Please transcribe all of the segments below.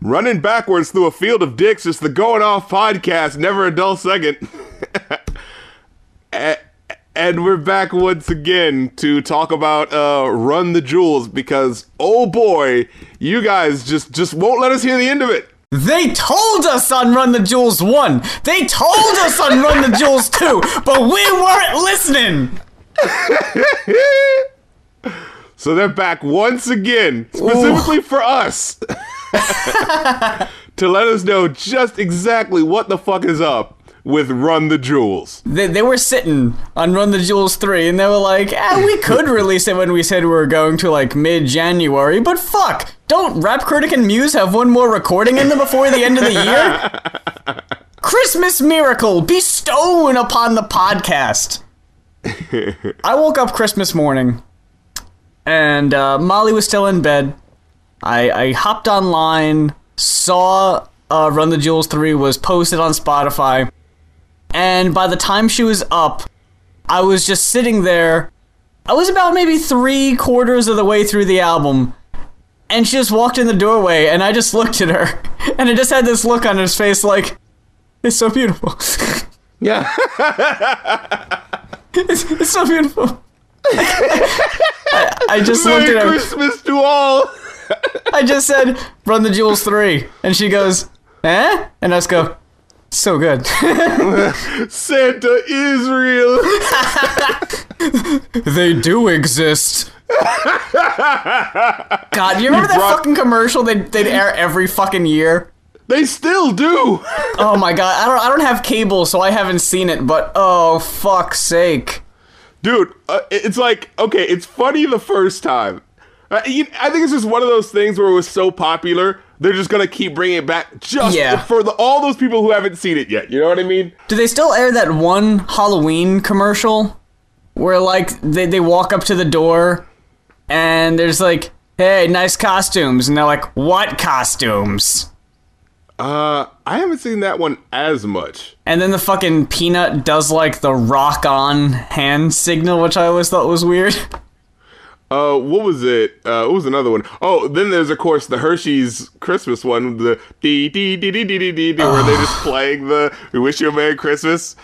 running backwards through a field of dicks. is the Going Off podcast. Never a dull second. And we're back once again to talk about uh, Run the Jewels because oh boy, you guys just just won't let us hear the end of it. They told us on Run the Jewels 1. They told us on Run the Jewels 2, but we weren't listening. So they're back once again, specifically for us, to let us know just exactly what the fuck is up with Run the Jewels. They, they were sitting on Run the Jewels 3 and they were like, eh, we could release it when we said we were going to like mid January, but fuck, don't Rap Critic and Muse have one more recording in them before the end of the year? Christmas miracle bestowed upon the podcast. I woke up Christmas morning and uh, Molly was still in bed. I, I hopped online, saw uh, Run the Jewels 3 was posted on Spotify, and by the time she was up, I was just sitting there. I was about maybe three quarters of the way through the album, and she just walked in the doorway, and I just looked at her, and I just had this look on his face like, it's so beautiful. Yeah. it's, it's so beautiful. I, I just looked at her. Christmas to all. I just said, "Run the Jewels 3. And she goes, eh? And I just go, so good. Santa is real. they do exist. God, you remember that brought- fucking commercial they'd, they'd air every fucking year? They still do. Oh my god, I don't I don't have cable, so I haven't seen it, but oh fuck's sake. Dude, uh, it's like, okay, it's funny the first time. Uh, I think it's just one of those things where it was so popular, they're just gonna keep bringing it back just Yeah. for the, all those people who haven't seen it yet. You know what I mean? Do they still air that one Halloween commercial where like they, they walk up to the door and there's like, hey, nice costumes, and they're like, what costumes? Uh, I haven't seen that one as much. And then the fucking peanut does like the rock on hand signal, which I always thought was weird. Uh, what was it? Uh, what was another one? Oh, then there's of course the Hershey's Christmas one, the dee dee dee dee dee dee dee, dee, where they're just playing the "We Wish You a Merry Christmas."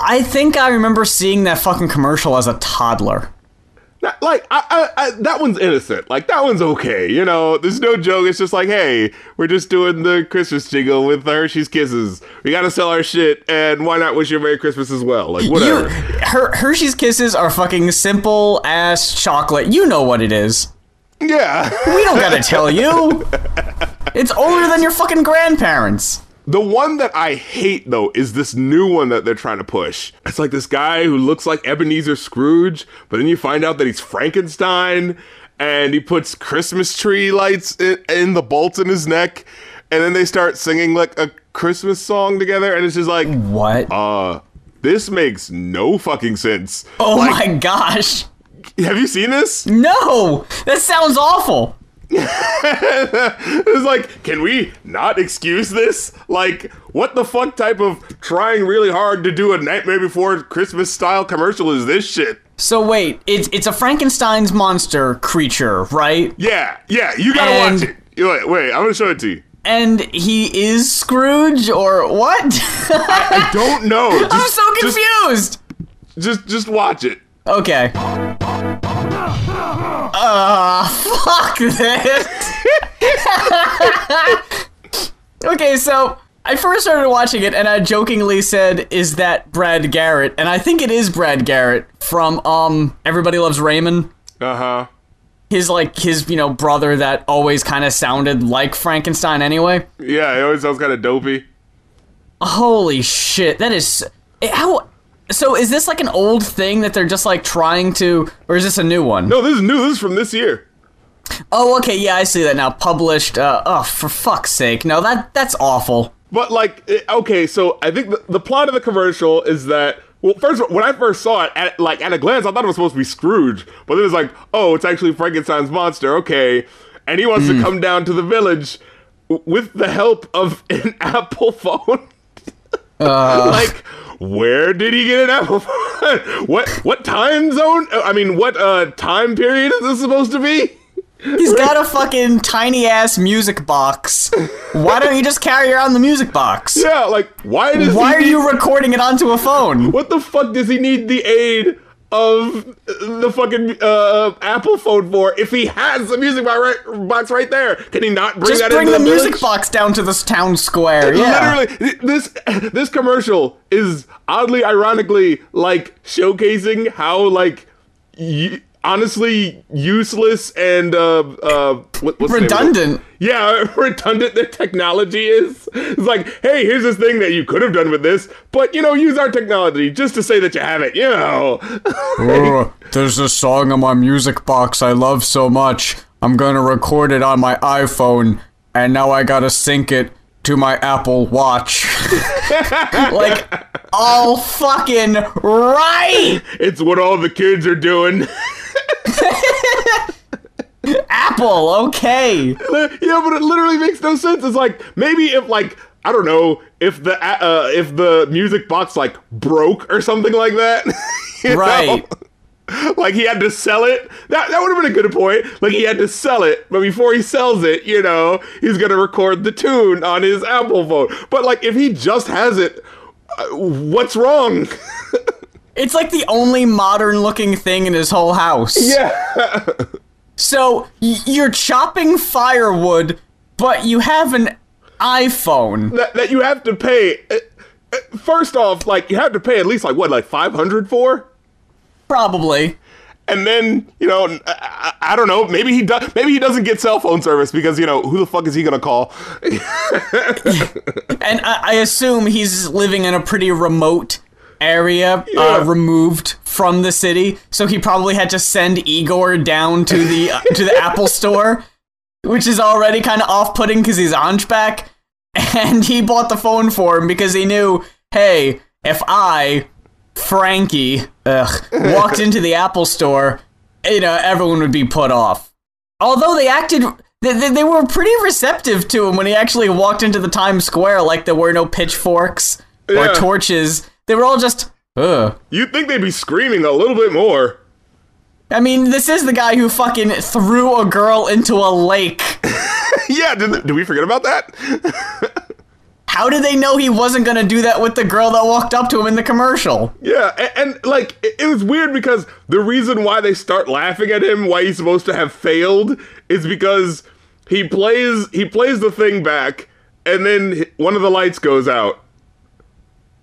I think I remember seeing that fucking commercial as a toddler. Not, like I, I, I, that one's innocent. Like that one's okay. You know, there's no joke. It's just like, hey, we're just doing the Christmas jingle with the Hershey's Kisses. We gotta sell our shit, and why not wish you a Merry Christmas as well? Like whatever. Her, Hershey's Kisses are fucking simple ass chocolate. You know what it is. yeah. We don't gotta tell you. It's older than your fucking grandparents. The one that I hate though is this new one that they're trying to push. It's like this guy who looks like Ebenezer Scrooge, but then you find out that he's Frankenstein and he puts Christmas tree lights in, in the bolts in his neck and then they start singing like a Christmas song together and it's just like What? uh this makes no fucking sense. oh like, my gosh. Have you seen this? No! That sounds awful. it's like, can we not excuse this? Like, what the fuck type of trying really hard to do a Nightmare Before Christmas style commercial is this shit? So wait, it's it's a Frankenstein's monster creature, right? Yeah, yeah, you gotta And- watch it. Wait, wait, I'm gonna show it to you. And he is Scrooge or what? I don't know. Just, I'm so just- confused. Just, just, watch it. Okay. Uh, fuck this. okay, so I first started watching it and I jokingly said, "Is that Brad Garrett?" And I think it is Brad Garrett from um Everybody Loves Raymond. Uh huh. His like his you know brother that always kind of sounded like Frankenstein anyway. Yeah, it always sounds kind of dopey. Holy shit, that is how. So is this like an old thing that they're just like trying to, or is this a new one? No, this is new. This is from this year. Oh, okay, yeah, I see that now. Published. Uh, oh, for fuck's sake! No, that that's awful. But like, okay, so I think the, the plot of the commercial is that. Well, first, of all, when I first saw it, at, like at a glance, I thought it was supposed to be Scrooge, but then it's like, oh, it's actually Frankenstein's monster. Okay, and he wants to come down to the village with the help of an Apple phone. uh. like, where did he get an Apple phone? what what time zone? I mean, what uh time period is this supposed to be? He's got a fucking tiny ass music box. Why don't you just carry around the music box? Yeah, like why does Why are need- you recording it onto a phone? What the fuck does he need the aid of the fucking uh, Apple phone for if he has the music box right, there? Can he not bring Just that bring into the the music box down to this town square. Yeah. Literally, this this commercial is oddly, ironically, like showcasing how like y- honestly useless and uh uh what, what's the name of it? Redundant. Yeah, redundant the technology is. It's like, hey, here's this thing that you could have done with this, but you know, use our technology just to say that you have it. You know. Oh, there's a song on my music box I love so much. I'm gonna record it on my iPhone, and now I gotta sync it to my Apple Watch. like, all fucking right! it's what all the kids are doing. Apple, okay. yeah, but it literally makes no sense. It's like maybe if like I don't know if the uh, if the music box like broke or something like that. you know? Right. Like he had to sell it. That that would have been a good point. Like he had to sell it, but before he sells it, you know, he's gonna record the tune on his Apple phone. But like if he just has it, uh, what's wrong? It's like the only modern looking thing in his whole house. yeah. So, y- you're chopping firewood, but you have an iPhone. that, that you have to pay. uh, uh, First off, like you have to pay at least like what, like five hundred for. Probably. and then you know I, I, I don't know maybe he does maybe he doesn't get cell phone service because you know who the fuck is he gonna call And I, I assume he's living in a pretty remote area, Yeah. uh, removed from the city. So he probably had to send Igor down to the uh, to the Apple store, which is already kind of off-putting because he's hunchback. And he bought the phone for him because he knew, hey, if I, Frankie, ugh, walked into the Apple store, you know, everyone would be put off. Although they acted, they, they, they were pretty receptive to him when he actually walked into the Times Square, like there were no pitchforks or Yeah. torches. They were all just, ugh. you'd think they'd be screaming a little bit more I mean, this is the guy who fucking threw a girl into a lake. yeah did, did we forget about that How did they know he wasn't gonna do that with the girl that walked up to him in the commercial? yeah and, and like it, it was weird because the reason why they start laughing at him why he's supposed to have failed is because he plays he plays the thing back and then one of the lights goes out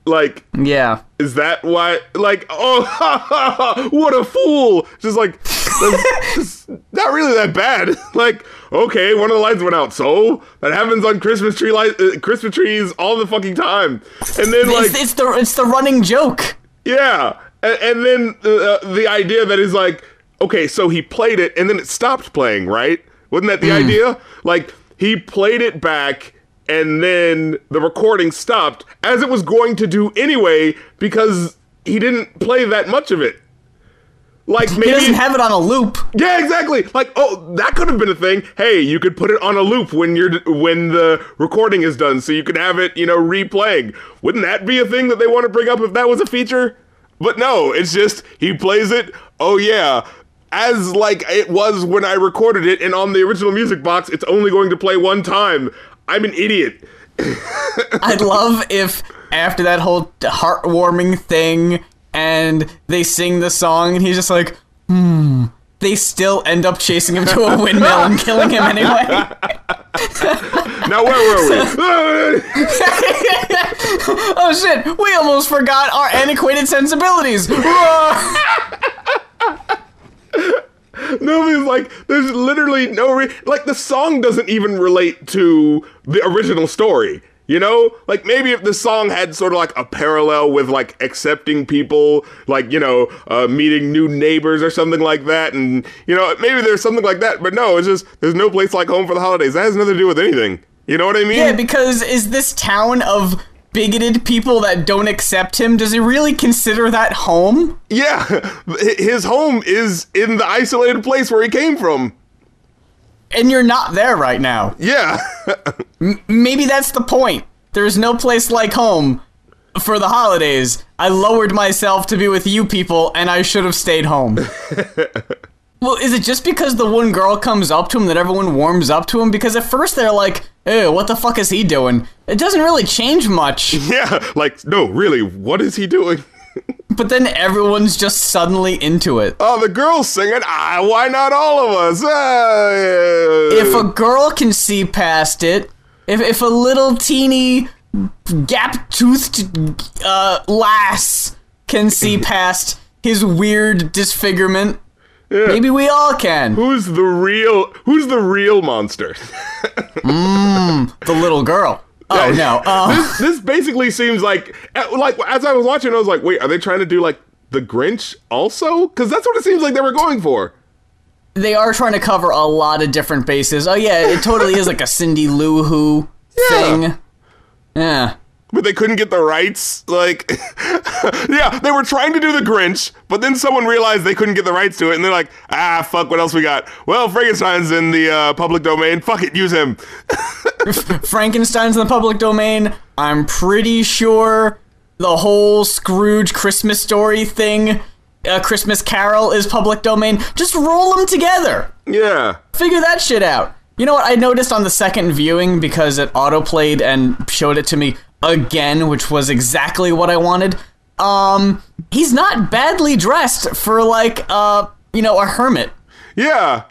like Yeah. Is that why? Like, oh, what a fool! Just like, that's, not really that bad. Like, okay, one of the lights went out, so that happens on Christmas tree light, uh, Christmas trees all the fucking time. And then like, it's, it's the it's the running joke. yeah, and, and then uh, the idea that is like, okay, so he played it and then it stopped playing, right? Wasn't that the idea? Like, he played it back and then the recording stopped as it was going to do anyway because he didn't play that much of it. Like maybe He doesn't have it on a loop. yeah, exactly. Like, oh, that could have been a thing. Hey, you could put it on a loop when you're when the recording is done, so you could have it, you know, replaying. Wouldn't that be a thing that they want to bring up if that was a feature? But no, it's just he plays it. Oh yeah, as like it was when I recorded it, and on the original music box, it's only going to play one time. I'm an idiot. I'd love if after that whole heartwarming thing and they sing the song and he's just like, hmm. They still end up chasing him to a windmill and killing him anyway. Now where were we? oh shit, we almost forgot our antiquated sensibilities. No, like there's literally no re- like the song doesn't even relate to the original story. You know, like maybe if the song had sort of like a parallel with like accepting people, like you know, uh, meeting new neighbors or something like that, and you know, maybe there's something like that. But no, it's just there's no place like home for the holidays. That has nothing to do with anything. You know what I mean? yeah, because is this town of bigoted people that don't accept him, does he really consider that home? yeah. His home is in the isolated place where he came from. And you're not there right now. Yeah. Maybe that's the point. There's no place like home for the holidays. I lowered myself to be with you people, and I should have stayed home. Well, is it just because the one girl comes up to him that everyone warms up to him? Because at first they're like, ew, what the fuck is he doing? It doesn't really change much. Yeah, like no, really, what is he doing? But then everyone's just suddenly into it. Oh, the girl's singing. Ah, why not all of us? Ah, yeah. If a girl can see past it, if, if a little teeny gap toothed uh, lass can see past his weird disfigurement, Yeah. maybe we all can. who's the real who's the real monster? The little girl. Oh no. Uh, this, this basically seems like eh, like as I was watching, I was like, wait, are they trying to do like the Grinch also? Because that's what it seems like they were going for. they are trying to cover a lot of different bases. Oh yeah, it totally is like a Cindy Lou Who thing. Yeah. But they couldn't get the rights. Like, yeah, they were trying to do the Grinch, but then someone realized they couldn't get the rights to it, and they're like, ah, fuck, what else we got? Well, Frankenstein's in the uh, public domain. Fuck it, use him. Frankenstein's in the public domain. I'm pretty sure the whole Scrooge Christmas story thing, uh, Christmas Carol, is public domain. Just roll them together. Yeah. Figure that shit out. You know what I noticed on the second viewing because it autoplayed and showed it to me again, which was exactly what I wanted. Um, he's not badly dressed for like uh, you know, a hermit. Yeah.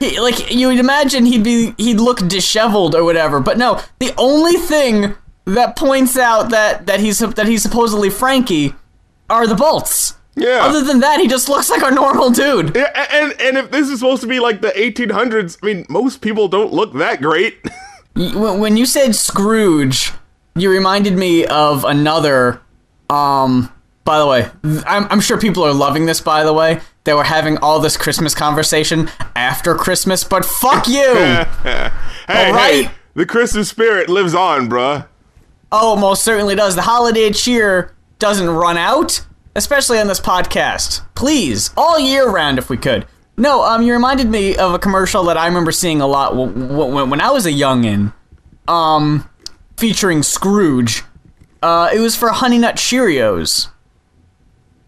He, like you would imagine he'd be he'd look disheveled or whatever, but no. The only thing that points out that that he's that he's supposedly Frankie are the bolts. Yeah. Other than that, he just looks like a normal dude. Yeah, and and if this is supposed to be like the 1800s, I mean, most people don't look that great. When when you said Scrooge, you reminded me of another. Um, by the way, I'm, I'm sure people are loving this. By the way, they were having all this Christmas conversation after Christmas, but fuck you. hey, hey, right. the Christmas spirit lives on, bruh. Oh, most certainly does. The holiday cheer doesn't run out, especially on this podcast. Please, all year round if we could. No, um, you reminded me of a commercial that I remember seeing a lot w- w- when when I was a youngin. Um, featuring Scrooge. Uh, it was for Honey Nut Cheerios,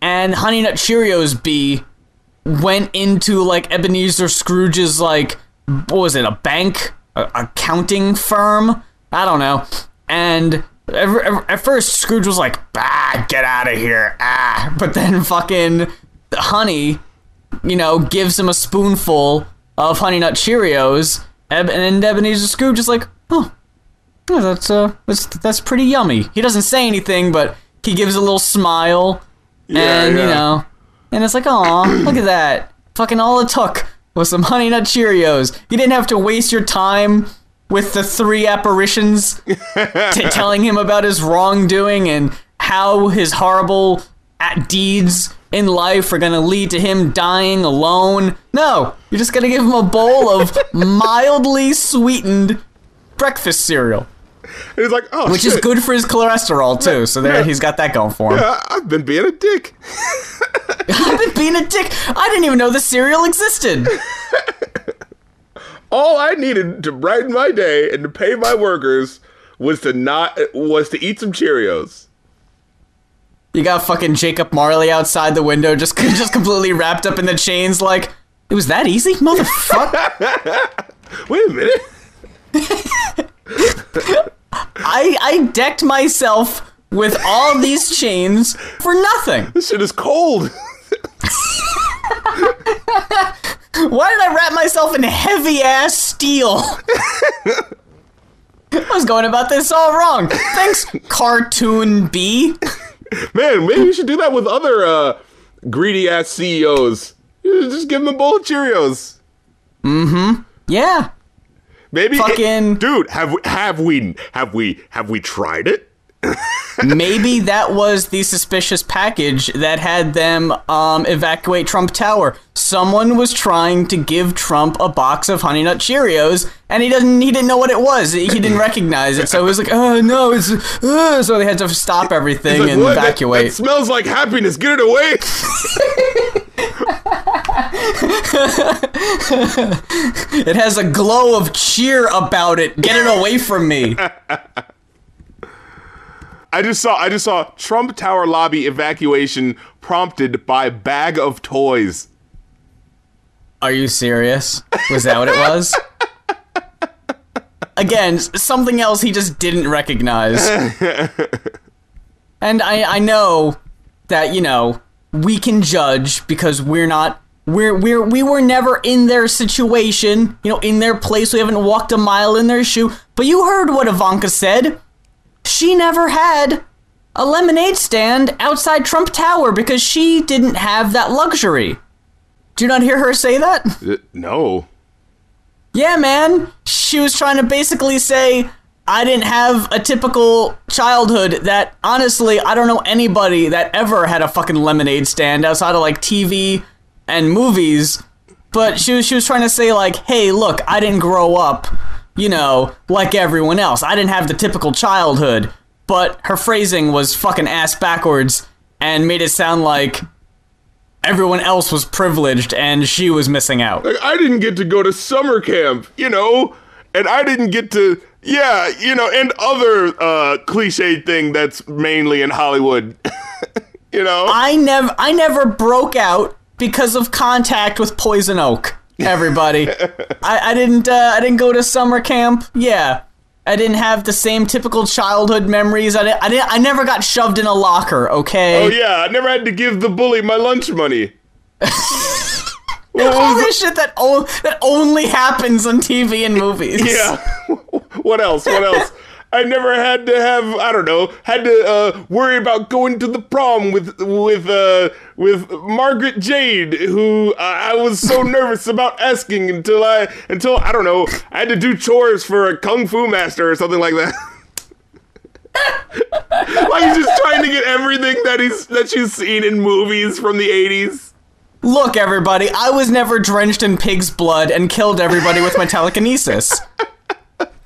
and Honey Nut Cheerios Bee went into like Ebenezer Scrooge's like what was it a bank? A accounting firm? I don't know. And at, first Scrooge was like bah get out of here. Ah. But then fucking Honey you know gives him a spoonful of Honey Nut Cheerios and Ebenezer Scrooge is like oh yeah, that's uh that's that's pretty yummy he doesn't say anything but he gives a little smile Yeah, and you know, and it's like, oh, look at that! Fucking all it took was some Honey Nut Cheerios. You didn't have to waste your time with the three apparitions t- telling him about his wrongdoing and how his horrible deeds in life are gonna lead to him dying alone. No, you're just gonna give him a bowl of mildly sweetened breakfast cereal, And he's like, oh, which is good for his cholesterol too. So there, Yeah. he's got that going for him. Yeah, I've been being a dick. I've been being a dick. I didn't even know the cereal existed. All I needed to brighten my day and to pay my workers was to not was to eat some Cheerios. You got fucking Jacob Marley outside the window, just just completely wrapped up in the chains. Like it was that easy, motherfucker. Wait a minute. I I decked myself with all these chains for nothing. This shit is cold. Why did I wrap myself in heavy ass steel? I was going about this all wrong. Thanks, Cartoon Bee. Man, maybe you should do that with other uh, greedy ass CEOs. Just give them a bowl of Cheerios. Mm hmm. Yeah. Maybe Fucking- dude, have we have we have we have we tried it? Maybe that was the suspicious package that had them um, evacuate Trump Tower. Someone was trying to give Trump a box of Honey Nut Cheerios, and he doesn't. He didn't know what it was. He didn't recognize it, so he was like, "Oh no, it's." Uh, so they had to stop everything Like, and what? That- evacuate. That, smells like happiness. Get it away. It has a glow of cheer about it. Get it away from me. I just saw I just saw Trump Tower lobby evacuation prompted by bag of toys. Are you serious? Was that what it was? Again, something else he just didn't recognize. and I I know that, you know, we can judge because we're not we're we're we were never in their situation, you know, in their place. We haven't walked a mile in their shoe. But you heard what Ivanka said. She never had a lemonade stand outside Trump Tower because she didn't have that luxury. Do you not hear her say that? Uh, No. Yeah, man. She was trying to basically say, I didn't have a typical childhood that, honestly, I don't know anybody that ever had a fucking lemonade stand outside of like TV and movies. But she was, she was trying to say, like, hey, look, I didn't grow up, you know, like everyone else. I didn't have the typical childhood. But her phrasing was fucking ass backwards and made it sound like everyone else was privileged and she was missing out. Like, I didn't get to go to summer camp, you know, and I didn't get to, yeah, you know, and other uh, cliche thing that's mainly in Hollywood, you know. I never I never broke out because of contact with poison oak. Everybody, I, I didn't uh, I didn't go to summer camp. Yeah, I didn't have the same typical childhood memories. I didn't, I didn't I never got shoved in a locker. Okay. oh yeah, I never had to give the bully my lunch money. All this shit that o- that only happens on TV and movies. Yeah. what else? What else? I never had to have I don't know had to uh, worry about going to the prom with with uh, with Margaret Jade, who I was so nervous about asking until I until I don't know I had to do chores for a kung fu master or something like that. like he's just trying to get everything that he's that she's seen in movies from the '80s. Look, everybody, I was never drenched in pig's blood and killed everybody with my telekinesis.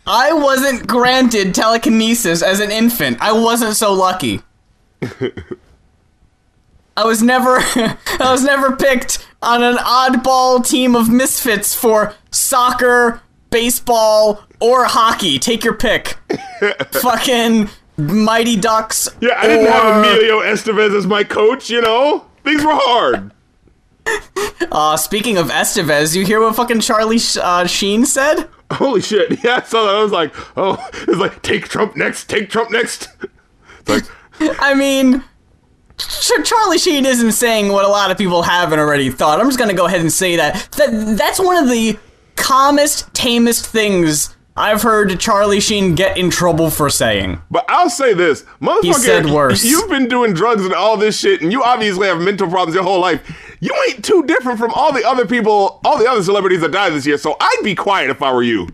I wasn't granted telekinesis as an infant. I wasn't so lucky. I was never I was never picked on an oddball team of misfits for soccer, baseball, or hockey. Take your pick. Fucking Mighty Ducks. Yeah, I didn't have Emilio Estevez as my coach. You know, Things were hard. Uh, speaking of Estevez, you hear what fucking Charlie uh, Sheen said? Holy shit! Yeah, so. I was like, oh, it's like take Trump next, take Trump next. It's like, I mean, Charlie Sheen isn't saying what a lot of people haven't already thought. I'm just gonna go ahead and say that. that that's one of the calmest, tamest things I've heard Charlie Sheen get in trouble for saying. but I'll say this, motherfucker. he said worse. You've been doing drugs and all this shit, and you obviously have mental problems your whole life. You ain't too different from all the other people, all the other celebrities that died this year. So I'd be quiet if I were you.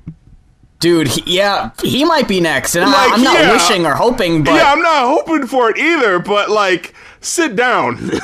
Dude, he, yeah, he might be next, and I, Like, I'm not yeah. wishing or hoping, but yeah, I'm not hoping for it either. But like, sit down.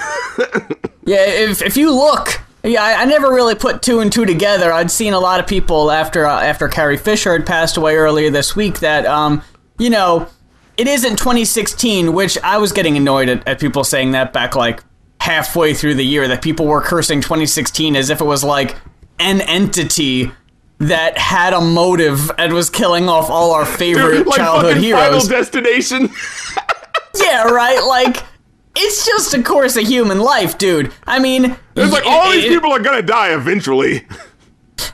Yeah, if if you look, yeah, I, I never really put two and two together. I'd seen a lot of people after uh, after Carrie Fisher had passed away earlier this week that um, you know, it isn't 2016, which I was getting annoyed at, at people saying that back like halfway through the year that people were cursing 2016 as if it was like an entity that had a motive and was killing off all our favorite like childhood heroes. Final Destination. yeah, right. Like it's just a course of human life, dude. I mean, It's like all these it- people are gonna die eventually.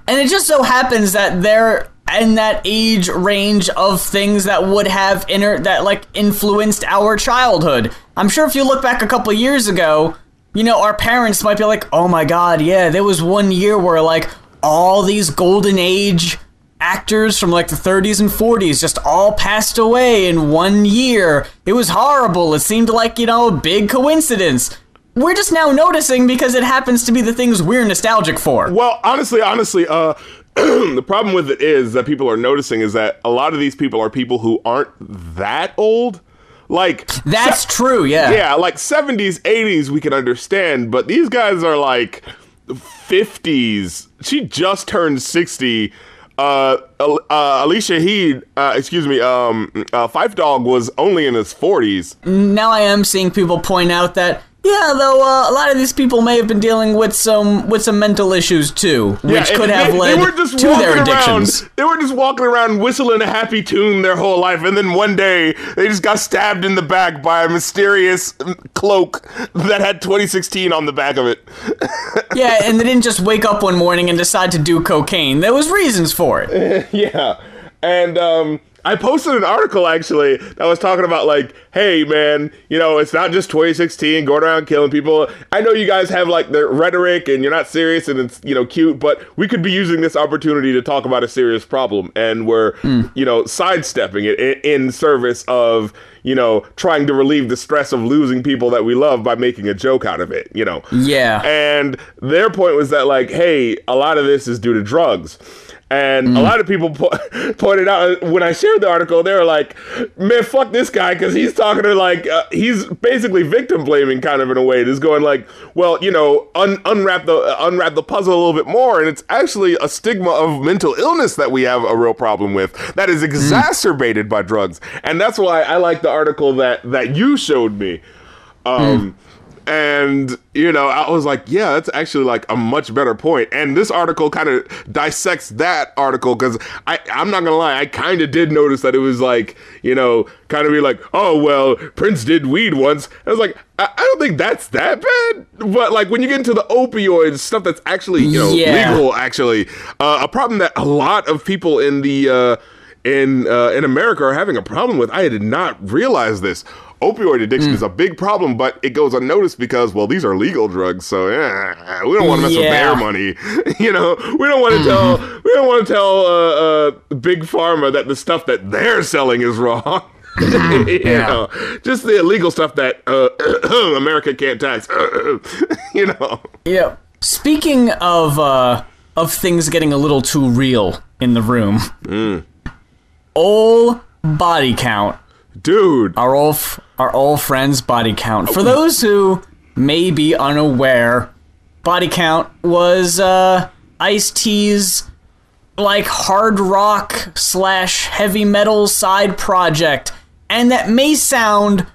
And it just so happens that they're in that age range of things that would have inner that like influenced our childhood. I'm sure if you look back a couple years ago, you know, our parents might be like, "Oh my god, yeah, there was one year where like all these golden age actors from like the 30s and 40s just all passed away in one year. It was horrible. It seemed like, you know, a big coincidence." We're just now noticing because it happens to be the things we're nostalgic for. Well, honestly, honestly, uh, the problem with it is that people are noticing is that a lot of these people are people who aren't that old. Like That's true, yeah. yeah, like 70s, 80s we can understand, but these guys are like 50s. She just turned 60. Uh, uh, Alicia Heed, uh, excuse me, um, uh, Phife Dawg was only in his 40s. now I am seeing people point out that Yeah, though uh, a lot of these people may have been dealing with some with some mental issues too, which Yeah, could have they, led they to their around. addictions. They were just walking around whistling a happy tune their whole life, and then one day they just got stabbed in the back by a mysterious mm, cloak that had 2016 on the back of it. yeah, and they didn't just wake up one morning and decide to do cocaine. There was reasons for it. yeah, and um, I posted an article actually that was talking about like, hey man, you know, it's not just 2016 going around killing people. I know you guys have like the rhetoric and you're not serious and it's you know cute, but we could be using this opportunity to talk about a serious problem, and we're mm. you know sidestepping it in, in service of you know trying to relieve the stress of losing people that we love by making a joke out of it. You know. Yeah. And their point was that, like, hey, a lot of this is due to drugs. And a lot of people po- pointed out when I shared the article, they were like, man, fuck this guy, because he's talking to, like, uh, he's basically victim blaming kind of in a way. Just going, like, well, you know, un- unwrap, the, uh, unwrap the puzzle a little bit more. And it's actually a stigma of mental illness that we have a real problem with that is exacerbated by drugs. And that's why I like the article that, that you showed me. Um, and you know i was like yeah that's actually like a much better point and this article kind of dissects that article because i i'm not gonna lie i kind of did notice that it was like you know kind of be like oh well prince did weed once i was like I, I don't think that's that bad but like when you get into the opioids stuff that's actually you know Yeah. legal actually uh, a problem that a lot of people in the uh in uh, in America are having a problem with. I did not realize this. Opioid addiction is a big problem, but it goes unnoticed because, well, these are legal drugs, so eh, we don't want to mess with their money. you know, we don't want to tell we don't want to tell uh, uh, big pharma that the stuff that they're selling is wrong. you Yeah. know, just the illegal stuff that uh, America can't tax. you know, Yeah. Speaking of uh of things getting a little too real in the room. All body count. dude. Our old our old friend's body count. For those who may be unaware, body count was uh Ice T's like hard rock slash heavy metal side project, and that may sound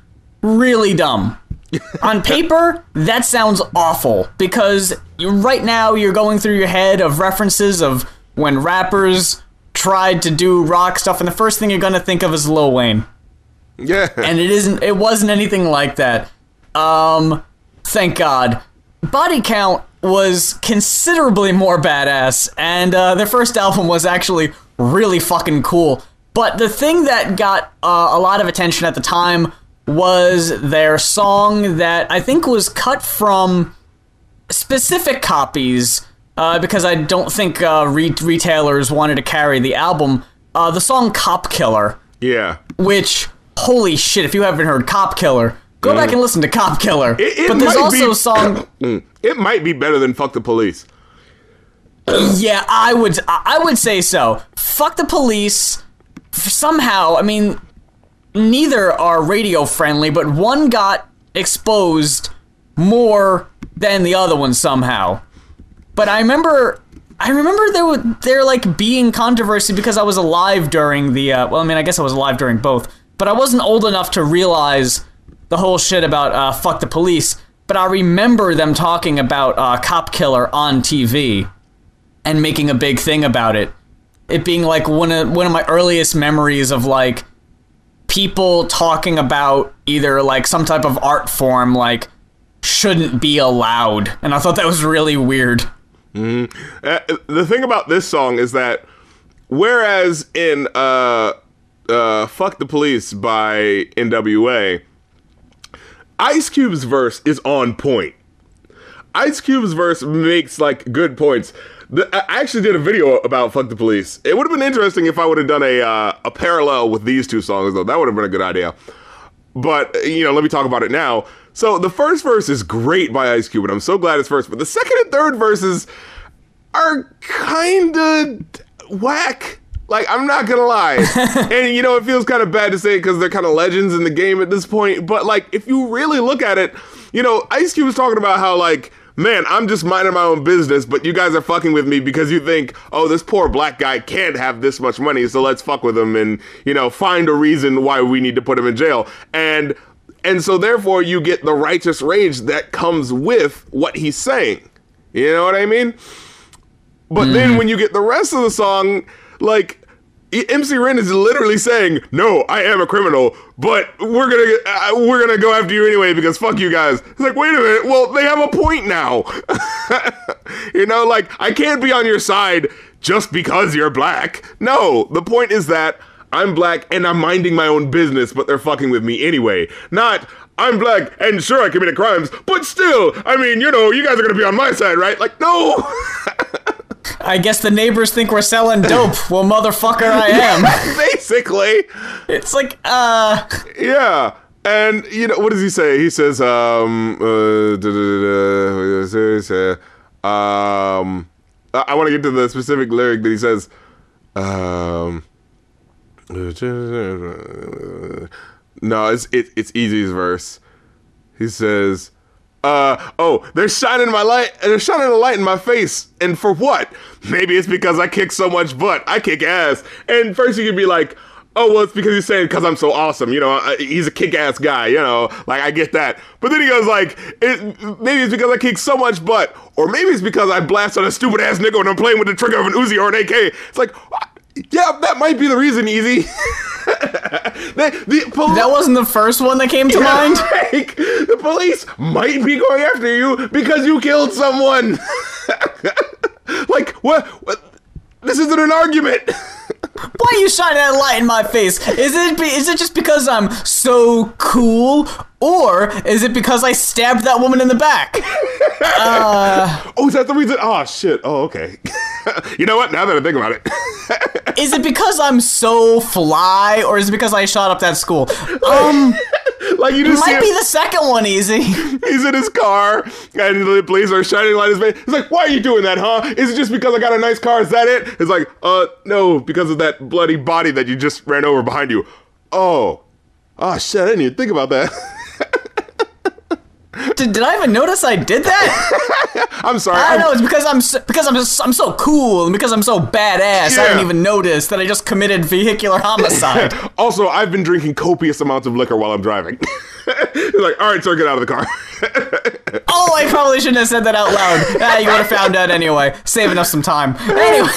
really dumb. On paper, that sounds awful because right now you're going through your head of references of when rappers tried to do rock stuff, and the first thing you're gonna think of is Lil Wayne Yeah. and it isn't it wasn't anything like that. Um thank god. Body count was considerably more badass and uh, their first album was actually really fucking cool. But the thing that got uh, a lot of attention at the time was their song that i think was cut from specific copies uh, because i don't think uh, re- retailers wanted to carry the album. Uh, the song cop killer. Yeah. which holy shit if you haven't heard cop killer go back and listen to cop killer Mm. It- it but there's might also be- a song Mm. It might be better than fuck the police. yeah i would i would say so fuck the police somehow i mean neither are radio friendly but one got exposed more than the other one somehow but i remember I remember there were there like being controversy because I was alive during the uh, well I mean I guess I was alive during both but I wasn't old enough to realize the whole shit about uh, fuck the police but I remember them talking about uh, cop killer on TV and making a big thing about it. It being like one of one of my earliest memories of like people talking about either like some type of art form like shouldn't be allowed. And I thought that was really weird. Uh, the thing about this song is that whereas in uh, uh, "Fuck the Police" by N.W.A., Ice Cube's verse is on point. Ice Cube's verse makes like good points. The, I actually did a video about "Fuck the Police." It would have been interesting if I would have done a uh, a parallel with these two songs, though. That would have been a good idea. But you know, let me talk about it now. So the first verse is great by Ice Cube, and I'm so glad it's first. But the second and third verses are kind of whack. Like I'm not gonna lie, and you know it feels kind of bad to say because they're kind of legends in the game at this point. But like if you really look at it, you know Ice Cube was talking about how like. Man, I'm just minding my own business, but you guys are fucking with me because you think, oh, this poor black guy can't have this much money, so let's fuck with him and, you know, find a reason why we need to put him in jail. And and so therefore you get the righteous rage that comes with what he's saying. You know what I mean? But Hmm. then when you get the rest of the song, like MC Ren is literally saying, "No, I am a criminal, but we're gonna uh, we're gonna go after you anyway because fuck you guys." It's like, wait a minute. Well, they have a point now. you know, like I can't be on your side just because you're black. No, the point is that I'm black and I'm minding my own business, but they're fucking with me anyway. Not. I'm black and sure I committed crimes, but still, I mean, you know, you guys are gonna be on my side, right? Like, no! I guess the neighbors think we're selling dope. well, motherfucker, I am. Basically. it's like, uh, Yeah. And you know what does he say? He says, um, uh, um, I, I want to get to the specific lyric that he says. Um, no, it's it, it's Eazy's verse. He says, uh, oh, they're shining my light, they're shining a light in my face, and for what? Maybe it's because I kick so much butt. I kick ass. And first you could be like, oh, well, it's because he's saying because I'm so awesome. You know, I, he's a kick-ass guy. You know, like I get that. But then he goes like, it, maybe it's because I kick so much butt, or maybe it's because I blast on a stupid ass nigga when I'm playing with the trigger of an Uzi or an AK. It's like, yeah, that might be the reason, Eazy. the, the pol- that wasn't the first one that came to yeah, mind. like, the police might be going after you because you killed someone. like what? What? This isn't an argument. Why are you shining that light in my face? Is it be, is it just because I'm so cool, or is it because I stabbed that woman in the back? oh, is that the reason? Oh shit. Oh, okay. you know what? Now that I think about it, Is it because I'm so fly, or is it because I shot up that school? Um, like you just see might him, be the second one, Eazy. he's in his car and the police are shining light in his face. He's like, "Why are you doing that, huh? Is it just because I got a nice car? Is that it?" It's like, "Uh, no, because of that bloody body that you just ran over behind you." Oh, oh shit! I didn't even think about that. Did, did I even notice I did that? I'm sorry. I I'm- know. It's because I'm so, because I'm just, I'm so cool and because I'm so badass. I didn't even notice that I just committed vehicular homicide. Also, I've been drinking copious amounts of liquor while I'm driving. Like, all right, sir, get out of the car. oh, I probably shouldn't have said that out loud. Ah, you would have found out anyway, saving us some time. Anyway,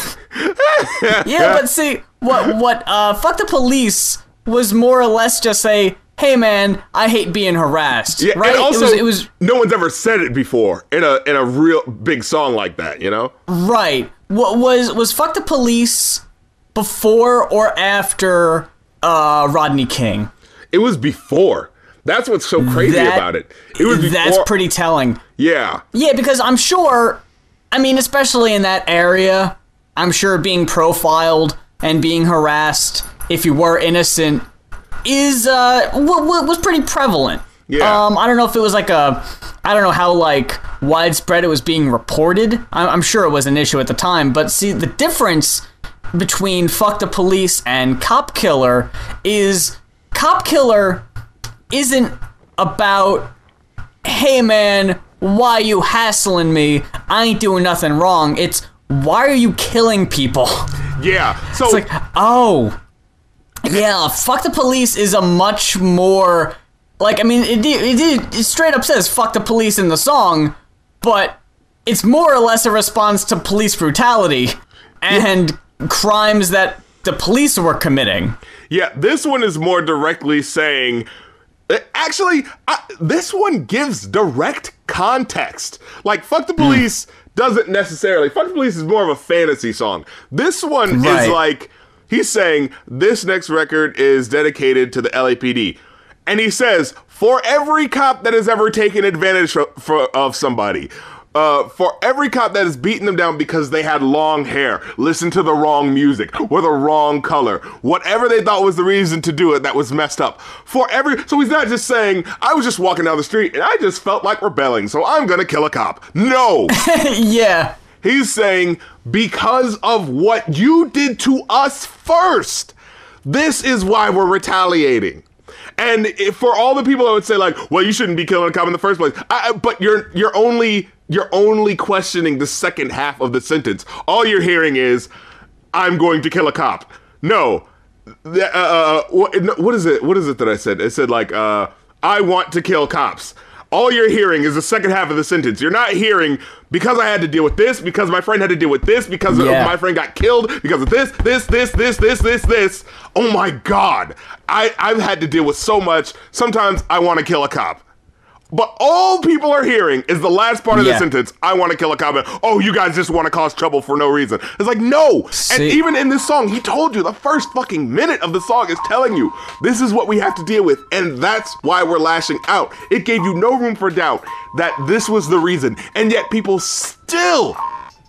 yeah, but see, what what uh, fuck the police was more or less just say, hey man, I hate being harassed. yeah, right? also, it was it was no one's ever said it before in a in a real big song like that, you know? right. What was was fuck the police before or after uh, Rodney King? It was before. That's what's so crazy That- about it. It was before. That's pretty telling. Yeah. Yeah, because I'm sure, I mean, especially in that area, I'm sure being profiled and being harassed if you were innocent is uh w- w- was pretty prevalent. Yeah. Um, I don't know if it was like a, I don't know how like widespread it was being reported. I'm, I'm sure it was an issue at the time, but see the difference between fuck the police and cop killer is cop killer isn't about hey man, why you hassling me? I ain't doing nothing wrong. It's why are you killing people? Yeah. So It's like, oh, yeah, fuck the police is a much more like I mean it it, it, straight up says fuck the police in the song, but it's more or less a response to police brutality and crimes that the police were committing. Yeah, this one is more directly saying. uh, Actually, I, this one gives direct context. Like, fuck Hmm. the police doesn't necessarily. Fuck the police is more of a fantasy song. This one Right. is like, he's saying, this next record is dedicated to the LAPD. And he says, for every cop that has ever taken advantage for, of somebody, uh, for every cop that has beaten them down because they had long hair, listened to the wrong music, or the wrong color, whatever they thought was the reason to do it that was messed up. For every, so he's not just saying, I was just walking down the street and I just felt like rebelling, so I'm gonna kill a cop. No! yeah. He's saying, because of what you did to us first, this is why we're retaliating. And for all the people that would say like, well, you shouldn't be killing a cop in the first place, I, but you're you're only you're only questioning the second half of the sentence. All you're hearing is, I'm going to kill a cop. No, uh, uh, what, what is it? What is it that I said? It said like, uh, I want to kill cops. All you're hearing is the second half of the sentence. You're not hearing because I had to deal with this, because my friend had to deal with this, because Yeah. my friend got killed, because of this, this, this, this, this, this, this. Oh my god. I, I've had to deal with so much. Sometimes I want to kill a cop. But all people are hearing is the last part of Yeah. the sentence. I want to kill a cop. Oh, you guys just want to cause trouble for no reason. It's like no. And even in this song, he told you the first fucking minute of the song is telling you this is what we have to deal with, and that's why we're lashing out. It gave you no room for doubt that this was the reason, and yet people still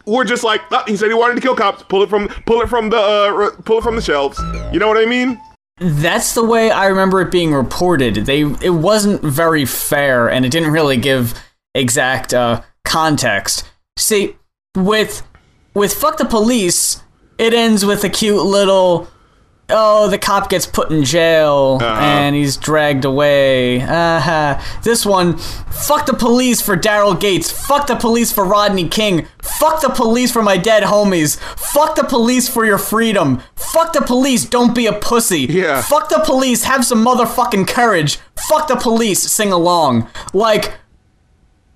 were just like, "Ah, he said he wanted to kill cops. Pull it from, pull it from the, uh, pull it from the shelves. You know what I mean? That's the way I remember it being reported. They it wasn't very fair, and it didn't really give exact uh, context. See, with with fuck the police, it ends with a cute little. Oh, the cop gets put in jail and he's dragged away. Uh-huh. This one, fuck the police for Daryl Gates. Fuck the police for Rodney King. Fuck the police for my dead homies. Fuck the police for your freedom. Fuck the police, don't be a pussy. Yeah. Fuck the police, have some motherfucking courage. Fuck the police, sing along. Like,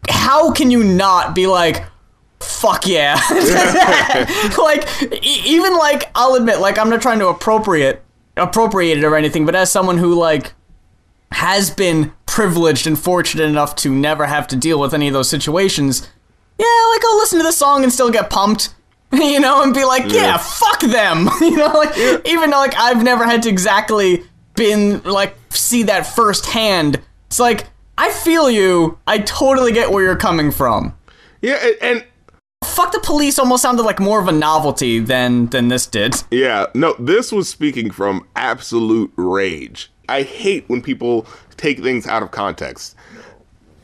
how can you not be like, fuck yeah? like, e- even like, I'll admit, like, I'm not trying to appropriate appropriate it or anything, but as someone who like has been privileged and fortunate enough to never have to deal with any of those situations, yeah, like I'll listen to the song and still get pumped. You know, and be like, yeah, Yeah. fuck them. You know, like even though like I've never had to exactly been like see that firsthand. It's like I feel you. I totally get where you're coming from. Yeah, and Fuck the police almost sounded like more of a novelty than than this did. Yeah, no, this was speaking from absolute rage. I hate when people take things out of context.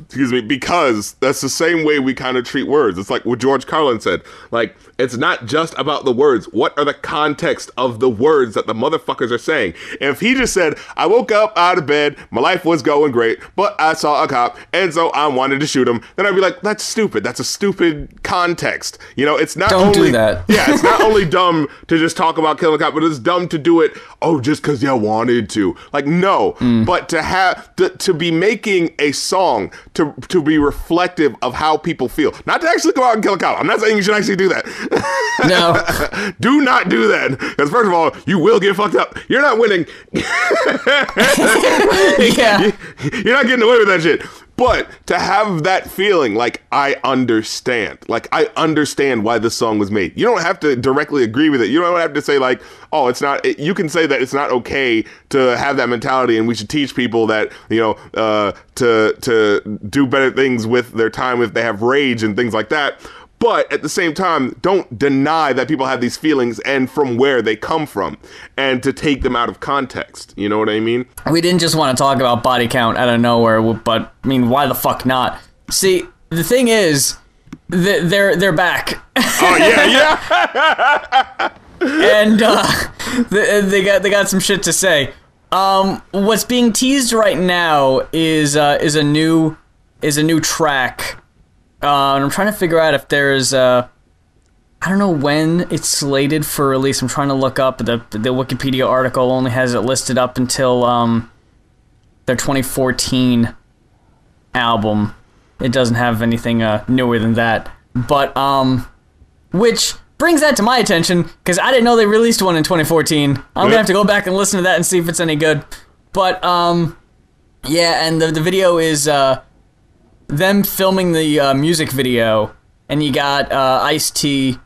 Excuse me, because that's the same way we kind of treat words. It's like what George Carlin said. Like, it's not just about the words. What are the context of the words that the motherfuckers are saying? If he just said, I woke up out of bed, my life was going great, but I saw a cop, and so I wanted to shoot him, then I'd be like, that's stupid. That's a stupid context. You know, it's not Don't do only that. yeah, it's not only dumb to just talk about killing a cop, but it's dumb to do it. Oh, just because you wanted to. Like no, Mm. but to have to, to be making a song to to be reflective of how people feel, not to actually go out and kill a cop. I'm not saying you should actually do that. No. do not do that because first of all, you will get fucked up. You're not winning. yeah. You're not getting away with that shit. But to have that feeling, like I understand, like I understand why this song was made. You don't have to directly agree with it. You don't have to say like, oh, it's not. It, you can say that it's not okay to have that mentality, and we should teach people that you know uh, to to do better things with their time if they have rage and things like that. But at the same time, don't deny that people have these feelings and from where they come from, and to take them out of context. You know what I mean? we didn't just want to talk about body count out of nowhere, but I mean, why the fuck not? See, the thing is, they're they're back, Oh yeah, yeah. and uh, they, they got they got some shit to say. Um, what's being teased right now is uh, is a new is a new track, uh, and I'm trying to figure out if there's uh, I don't know when it's slated for release. I'm trying to look up the the Wikipedia article only has it listed up until um their 2014 album. It doesn't have anything uh, newer than that. But um, which brings that to my attention because I didn't know they released one in 2014. I'm gonna have to go back and listen to that and see if it's any good. But um, yeah, and the the video is uh them filming the uh, music video, and you got uh, Ice T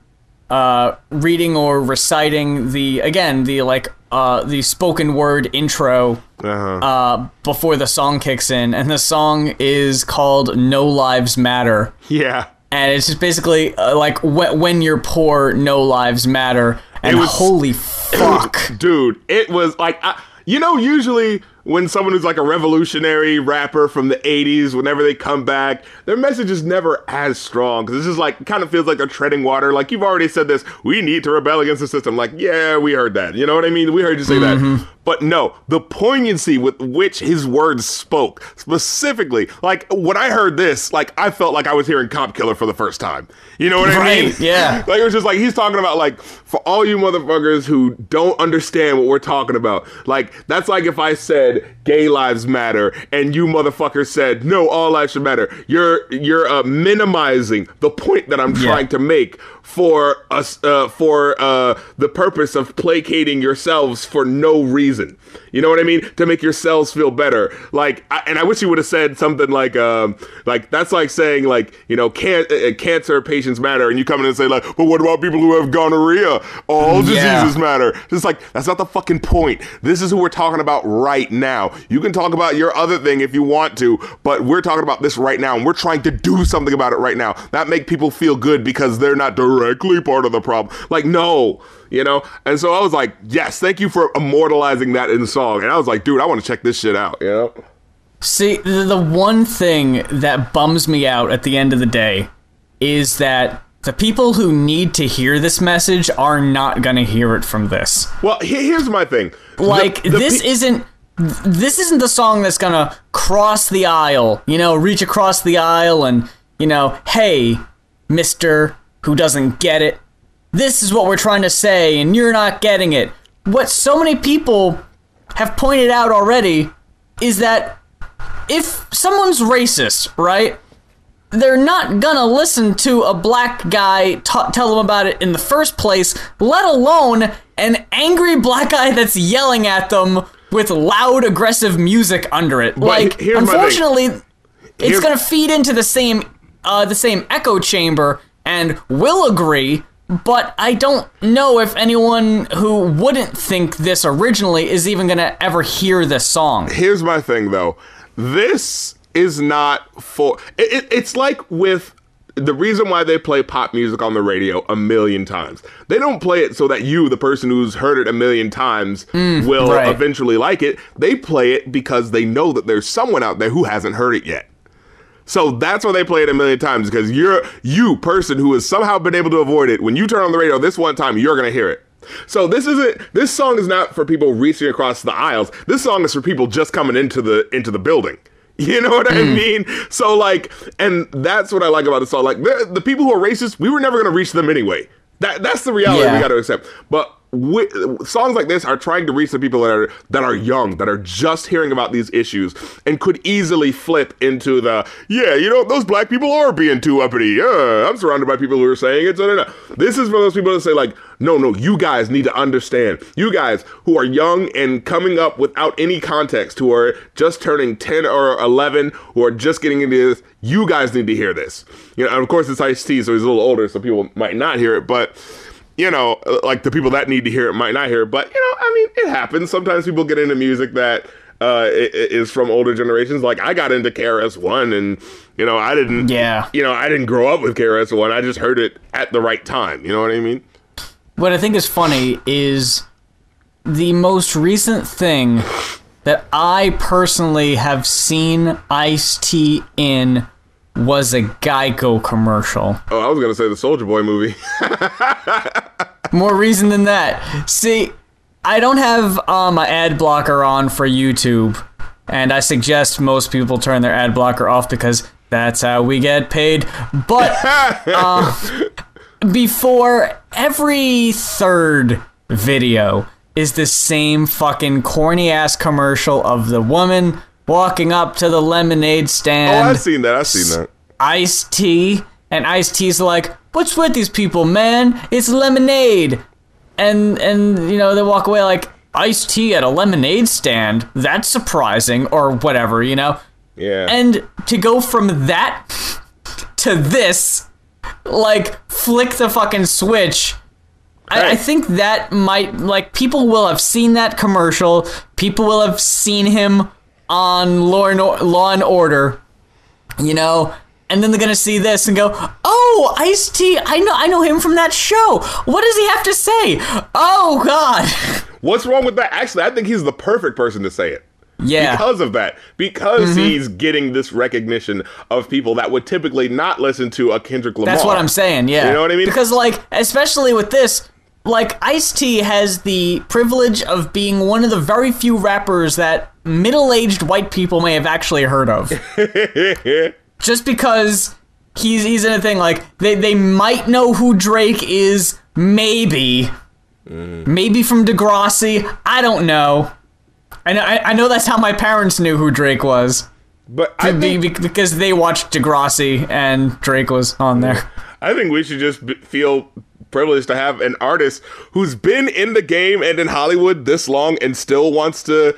uh, reading or reciting the again the like uh, the spoken word intro Uh-huh. uh, before the song kicks in, and the song is called "No Lives Matter," Yeah. and it's just basically uh, like when, when you're poor, no lives matter, and was- holy fuck, Dude, it was like, I, you know, usually when someone who's like a revolutionary rapper from the 80s, whenever they come back, their message is never as strong. Because this is like, kind of feels like they're treading water. Like, you've already said this, we need to rebel against the system. Like, yeah, we heard that. You know what I mean? We heard you say that. Mm-hmm. But no, the poignancy with which his words spoke, specifically, like when I heard this, like I felt like I was hearing Cop Killer for the first time. You know what I mean? Yeah. Like it was just like he's talking about like for all you motherfuckers who don't understand what we're talking about. Like that's like if I said said gay lives matter, and you motherfucker said no, all lives should matter. You're you're uh, minimizing the point that I'm trying to make for us uh, for uh, the purpose of placating yourselves for no reason. You know what I mean? To make yourselves feel better. Like, I, and I wish you would have said something like, um, like that's like saying like, you know, can, uh, cancer patients matter, and you come in and say like, but what about people who have gonorrhea? All Yeah. diseases matter. It's like that's not the fucking point. This is who we're talking about right now. You can talk about your other thing if you want to, but we're talking about this right now, and we're trying to do something about it right now. That make people feel good because they're not directly part of the problem. Like, no, you know. And so I was like, yes, thank you for immortalizing that in song. And I was like, dude, I want to check this shit out. You know. See, the, the one thing that bums me out at the end of the day is that the people who need to hear this message are not going to hear it from this. Well, here's my thing. The- Like the this pe- isn't this isn't the song that's to cross the aisle, you know, reach across the aisle and, you know, hey, mister who doesn't get it. This is what we're trying to say and you're not getting it. What so many people have pointed out already is that if someone's racist, right? They're not gonna listen to a black guy tell them about it in the first place, let alone an angry black guy that's yelling at them with loud, aggressive music under it. like, my thing. unfortunately, it's Here's- gonna feed into the same, uh, the same echo chamber, and will agree. But I don't know if anyone who wouldn't think this originally is even gonna ever hear this song. here's my thing though this is not for it, it- it's like with the reason why they play pop music on the radio a million times they don't play it so that you the person who's heard it a million times mm, will right. eventually like it they play it because they know that there's someone out there who hasn't heard it yet so that's why they play it a million times because you're you person who has somehow been able to avoid it. When you turn on the radio this one time, you're gonna hear it. So this isn't this song is not for people reaching across the aisles. This song is for people just coming into the into the building. You know what I hmm. mean? So like, and that's what I like about the song. Like the, the people who are racist, we were never gonna reach them anyway. That that's the reality Yeah. we got to accept. But wi- songs like this are trying to reach the people that are that are young, that are just hearing about these issues, and could easily flip into the yeah, you know, those black people are being too uppity. Yeah, I'm surrounded by people who are saying it. So, no, no. This is for those people that say like, no, no, you guys need to understand. You guys who are young and coming up without any context, who are just turning 10 or 11, who are just getting into this, you guys need to hear this. You know, and of course it's Ice T, so he's a little older, so people might not hear it, but you know, like the people that need to hear it might not hear it, but you know, I mean, it happens. Sometimes people get into music that uh, is from older generations. Like I got into KRS One, and you know, I didn't. Yeah. You know, I didn't grow up with KRS One. I just heard it at the right time. You know what I mean? What I think is funny is the most recent thing that I personally have seen Ice T in was a Geico commercial. Oh, I was gonna say the Soldier Boy movie. More reason than that. See, I don't have um, an ad blocker on for YouTube, and I suggest most people turn their ad blocker off because that's how we get paid. But uh, before every third video is the same fucking corny ass commercial of the woman walking up to the lemonade stand. oh. I've seen that. I've seen that. Ice T, and Ice T's like, "What's with these people, man? It's lemonade." And and you know they walk away like, "Ice tea at a lemonade stand? That's surprising," or whatever, you know. Yeah. And to go from that to this, like, flick the fucking switch. I, I think that might like people will have seen that commercial. People will have seen him on Law and, Or- Law and Order, you know, and then they're gonna see this and go, "Oh, Ice T, I know, I know him from that show. What does he have to say? Oh God, What's wrong with that? Actually, I think he's the perfect person to say it. Yeah, because of that because he's getting this recognition of people that would typically not listen to a Kendrick Lamar. That's what I'm saying, yeah. You know what I mean? Because like, especially with this, like Ice T has the privilege of being one of the very few rappers that middle-aged white people may have actually heard of. Just because he's he's in a thing like they they might know who Drake is, maybe. Mm. Maybe from Degrassi, I don't know. I know, I, I know that's how my parents knew who Drake was. But I Be- think, be- because they watched Degrassi and Drake was on there. I think we should just b- feel privileged to have an artist who's been in the game and in Hollywood this long and still wants to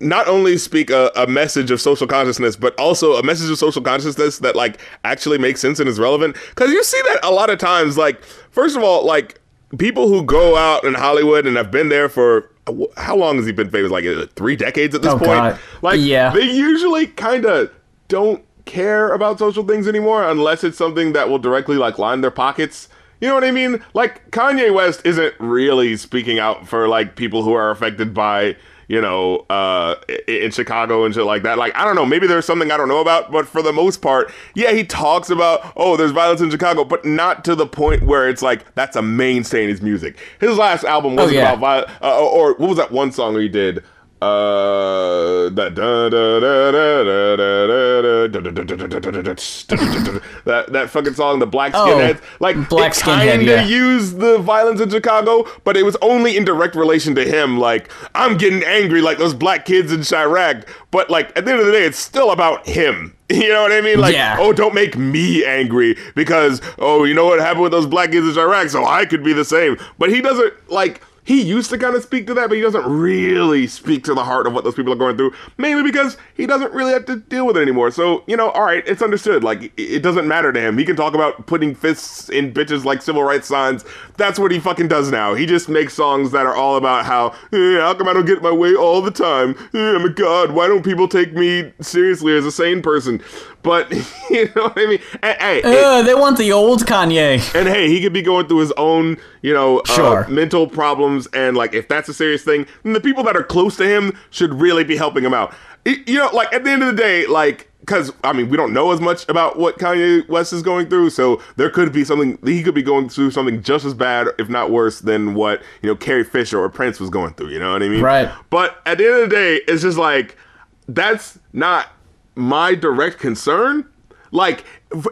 not only speak a, a message of social consciousness, but also a message of social consciousness that like actually makes sense and is relevant. Because you see that a lot of times. Like, first of all, like people who go out in Hollywood and have been there for how long has he been famous? Like uh, three decades at this Oh, point. God. Like, Yeah. they usually kind of don't care about social things anymore unless it's something that will directly like line their pockets. You know what I mean? Like Kanye West isn't really speaking out for like people who are affected by, you know, uh in Chicago and shit like that. Like I don't know, maybe there's something I don't know about, but for the most part, yeah, he talks about, oh, there's violence in Chicago, but not to the point where it's like that's a mainstay in his music. His last album wasn't yeah. about violence, uh, or what was that one song he did? Uh, that that fucking song, the Black oh, Skinheads, oh, like Black it kinda yeah. used the violence in Chicago, but it was only in direct relation to him. Like I'm getting angry, like those black kids in Chiraq, but like at the end of the day, it's still about him. You know what I mean? Like, yeah. oh, don't make me angry because oh, you know what happened with those black kids in Chiraq, so I could be the same. But he doesn't like he used to kind of speak to that, but he doesn't really speak to the heart of what those people are going through, mainly because he doesn't really have to deal with it anymore. So, you know, all right, it's understood. Like, it- doesn't matter to him. He can talk about putting fists in bitches like civil rights signs. That's what he fucking does now. He just makes songs that are all about how, how come I don't get my way all the time? I'm a god. Why don't people take me seriously as a sane person? But, you know what I mean? And, hey, it- they want the old Kanye. and hey, he could be going through his own, you know, uh, mental problems. And like, if that's a serious thing, then the people that are close to him should really be helping him out. You know, like at the end of the day, like, because I mean, we don't know as much about what Kanye West is going through, so there could be something he could be going through something just as bad, if not worse, than what you know Carrie Fisher or Prince was going through. You know what I mean? Right. But at the end of the day, it's just like that's not my direct concern. Like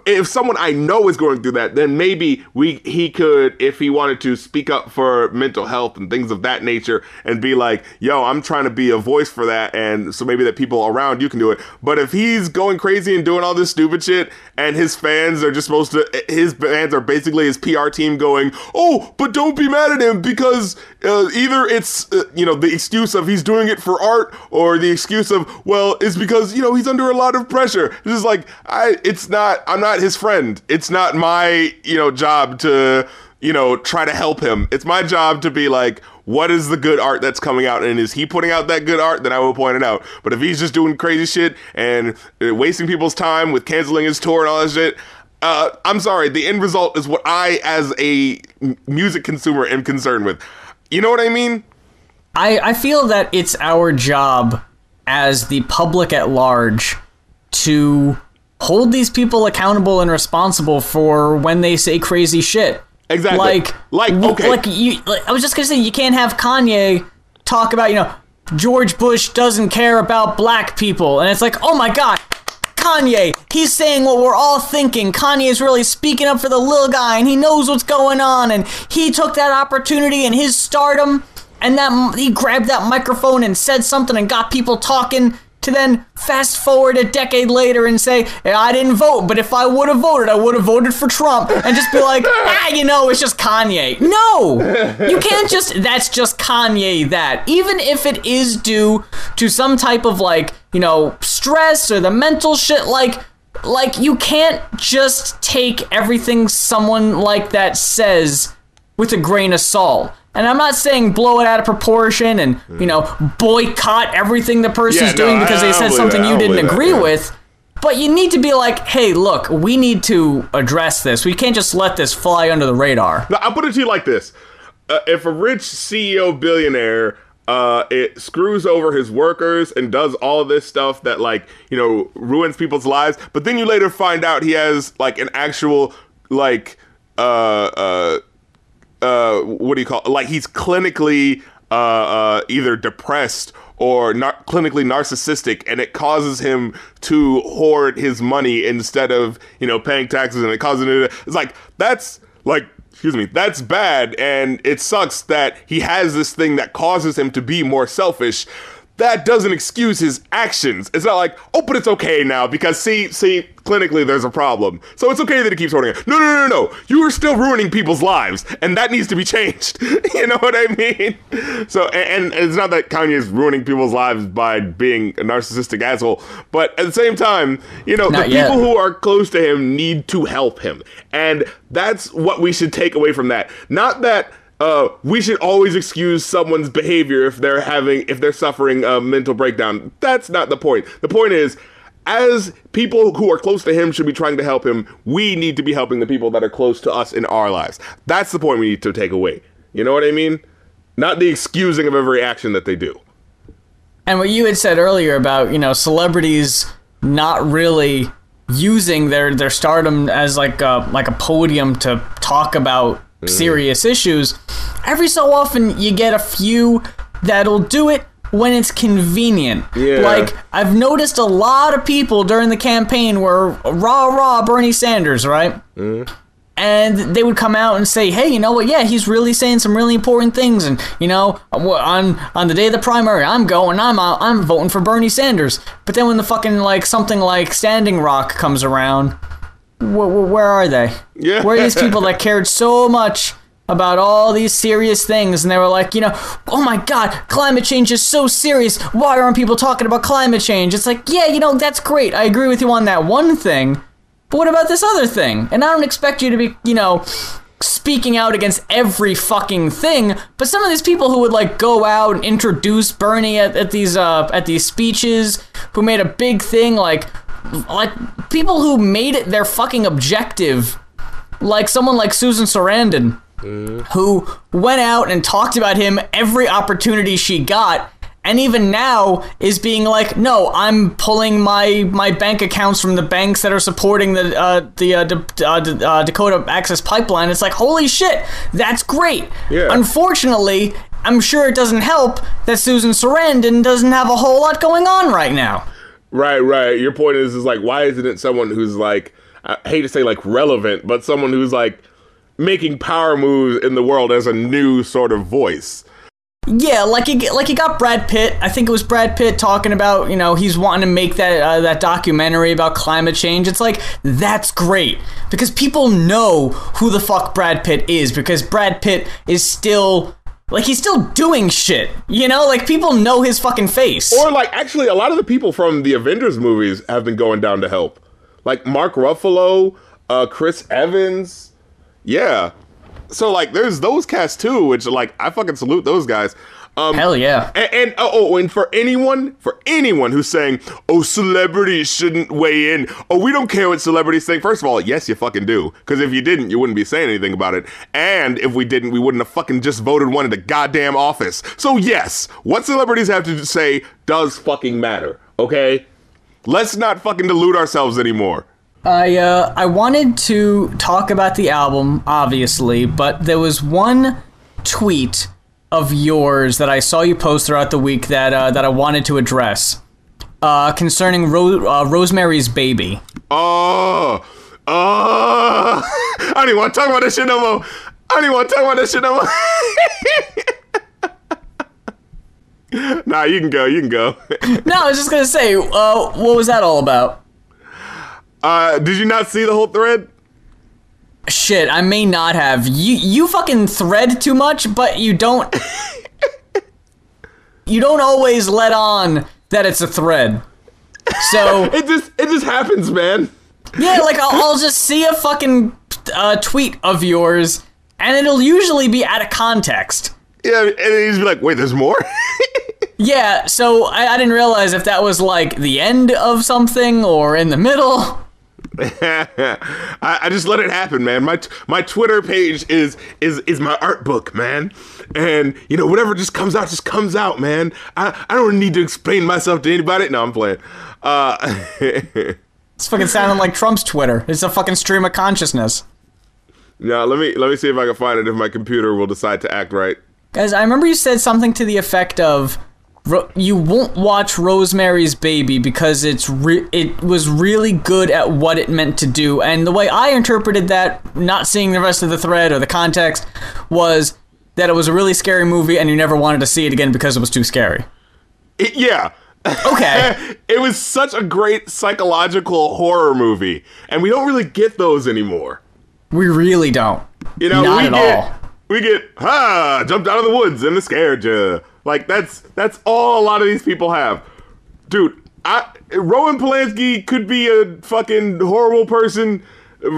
if- someone I know is going through that, then maybe we he could, if he wanted to, speak up for mental health and things of that nature, and be like, "Yo, I'm trying to be a voice for that," and so maybe that people around you can do it. But if he's going crazy and doing all this stupid shit, and his fans are just supposed to, his fans are basically his PR team going, "Oh, but don't be mad at him because uh, either it's uh, you know the excuse of he's doing it for art, or the excuse of well, it's because you know he's under a lot of pressure." This is like I, it's not. I'm not his friend. It's not my you know job to you know try to help him. It's my job to be like. What is the good art that's coming out, and is he putting out that good art? Then I will point it out. But if he's just doing crazy shit and uh, wasting people's time with canceling his tour and all that shit, uh, I'm sorry. The end result is what I, as a music consumer, am concerned with. You know what I mean? I, I feel that it's our job as the public at large to hold these people accountable and responsible for when they say crazy shit. Exactly. Like, Like, okay. like you. Like, I was just gonna say, you can't have Kanye talk about, you know, George Bush doesn't care about black people, and it's like, oh my god, Kanye, he's saying what we're all thinking. Kanye is really speaking up for the little guy, and he knows what's going on, and he took that opportunity and his stardom, and that he grabbed that microphone and said something and got people talking. To then fast forward a decade later and say, "Yeah, I didn't vote, but if I would have voted, I would have voted for Trump, and just be like, ah, you know, it's just Kanye. No, you can't just, that's just Kanye that. Even if it is due to some type of like, you know, stress or the mental shit, like, like you can't just take everything someone like that says with a grain of salt. And I'm not saying blow it out of proportion and, you know, boycott everything the person's Yeah, no, doing because I- they said something that. You didn't that, agree yeah. with. But you need to be like, hey, look, we need to address this. We can't just let this fly under the radar. Now, I'll put it to you like this: uh, If a rich CEO billionaire uh, it screws over his workers and does all this stuff that like you know ruins people's lives, but then you later find out he has like an actual like uh uh uh what do you call it? like he's clinically uh, uh either depressed or not clinically narcissistic and it causes him to hoard his money instead of you know paying taxes and it causes it it's like that's like excuse me that's bad and it sucks that he has this thing that causes him to be more selfish that doesn't excuse his actions. It's not like, oh, but it's okay now because see, see, clinically there's a problem. So it's okay that he keeps holding it. No, no, no, no. You are still ruining people's lives, and that needs to be changed. you know what I mean? So, and, and it's not that Kanye is ruining people's lives by being a narcissistic asshole, but at the same time, you know, Not the yet. people who are close to him need to help him, and that's what we should take away from that. Not that uh, we should always excuse someone's behavior if they're having if they're suffering a mental breakdown. That's not the point. The point is, as people who are close to him should be trying to help him, we need to be helping the people that are close to us in our lives. That's the point we need to take away. You know what I mean? Not the excusing of every action that they do. And what you had said earlier about, you know, celebrities not really using their their stardom as like a like a podium to talk about serious issues, every so often you get a few that'll do it when it's convenient. Yeah. Like I've noticed a lot of people during the campaign were rah rah Bernie Sanders, right? Mm. and they would come out and say, "Hey, you know what? Yeah, he's really saying some really important things." And you know, on on the day of the primary, I'm going, I'm I'm voting for Bernie Sanders. But then when the fucking like something like Standing Rock comes around, wh- wh- where are they? Yeah. where are these people that cared so much? About all these serious things, and they were like, you know, oh my god, climate change is so serious. Why aren't people talking about climate change? It's like, yeah, you know, that's great. I agree with you on that one thing, but what about this other thing? And I don't expect you to be, you know, speaking out against every fucking thing, but some of these people who would like go out and introduce Bernie at, at these uh at these speeches, who made a big thing like like people who made it their fucking objective, like someone like Susan Sarandon, who went out and talked about him every opportunity she got and even now is being like, no, I'm pulling my my bank accounts from the banks that are supporting the uh, the uh, D- uh, D- uh, Dakota Access Pipeline. It's like, holy shit, that's great. Yeah. Unfortunately, I'm sure it doesn't help that Susan Sarandon doesn't have a whole lot going on right now. Right, right. Your point is, is like, why isn't it someone who's like, I hate to say like relevant, but someone who's like making power moves in the world as a new sort of voice? Yeah, like you like you got Brad Pitt. I think it was Brad Pitt talking about you know he's wanting to make that uh, that documentary about climate change. It's like that's great because people know who the fuck Brad Pitt is because Brad Pitt is still like he's still doing shit. You know, like people know his fucking face. Or like, actually, a lot of the people from the Avengers movies have been going down to help, like Mark Ruffalo, uh, Chris Evans. Yeah. So like, there's those cast too, which like I fucking salute those guys. Um, Hell yeah. And, and oh, oh, and for anyone, for anyone who's saying, "Oh, celebrities shouldn't weigh in," oh, we don't care what celebrities think. First of all, yes, you fucking do, because if you didn't, you wouldn't be saying anything about it. And if we didn't, we wouldn't have fucking just voted one into the goddamn office. So yes, what celebrities have to say does fucking matter. Okay, let's not fucking delude ourselves anymore. I uh, I wanted to talk about the album, obviously, but there was one tweet of yours that I saw you post throughout the week that uh, that I wanted to address uh, concerning Ro- uh, Rosemary's Baby. Oh, oh, I don't even want to talk about this shit no more. I don't even want to talk about this shit no more. nah, you can go. You can go. No, I was just gonna say, uh, what was that all about? Uh, did you not see the whole thread? Shit, I may not have. You you fucking thread too much, but you don't. you don't always let on that it's a thread. So It just it just happens, man. Yeah, like I'll, I'll just see a fucking uh, tweet of yours, and it'll usually be out of context. Yeah, and he's be like, "Wait, there's more." Yeah, so I, I didn't realize if that was like the end of something or in the middle. I, I just let it happen, man. My my Twitter page is is is my art book, man. And you know, whatever just comes out, just comes out, man. I, I don't need to explain myself to anybody. No, I'm playing. Uh, It's fucking sounding like Trump's Twitter. It's a fucking stream of consciousness. now let me let me see if I can find it. If my computer will decide to act right. Guys, I remember you said something to the effect of Ro- you won't watch Rosemary's Baby because it's re- it was really good at what it meant to do. And the way I interpreted that, not seeing the rest of the thread or the context, was that it was a really scary movie and you never wanted to see it again because it was too scary. It- yeah. Okay. it was such a great psychological horror movie, and we don't really get those anymore. We really don't. You know, Not we at get, all. We get ha jumped out of the woods and it scared you. Like that's that's all a lot of these people have, dude. I Roman Polanski could be a fucking horrible person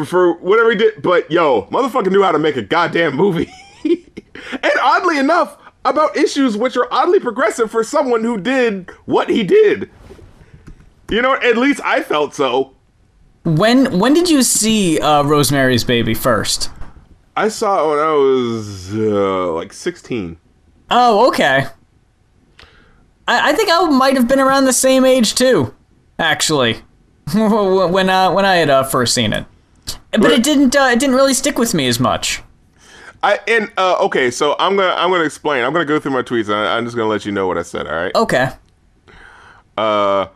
for whatever he did, but yo, motherfucker knew how to make a goddamn movie. and oddly enough, about issues which are oddly progressive for someone who did what he did. You know, at least I felt so. When when did you see uh, Rosemary's Baby first? I saw it when I was uh, like 16. Oh, okay. I, I think I might have been around the same age too, actually, when uh, when I had uh, first seen it. But Right. it didn't uh, it didn't really stick with me as much. I and uh, okay, so I'm gonna I'm gonna explain. I'm gonna go through my tweets. And I, I'm just gonna let you know what I said. All right. Okay. Uh,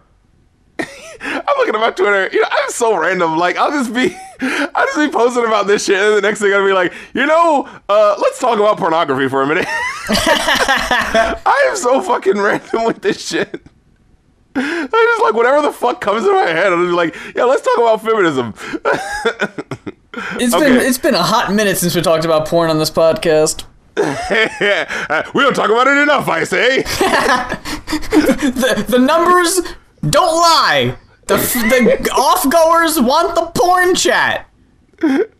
I'm looking at my Twitter. You know, I'm so random. Like I'll just be I'll just be posting about this shit, and the next thing I'll be like, you know, uh, let's talk about pornography for a minute. I am so fucking random with this shit. I just like whatever the fuck comes in my head. I'm just be like, yeah, let's talk about feminism. It's Okay. been it's been a hot minute since we talked about porn on this podcast. we don't talk about it enough, I say. The the numbers don't lie. The f- the off goers want the porn chat.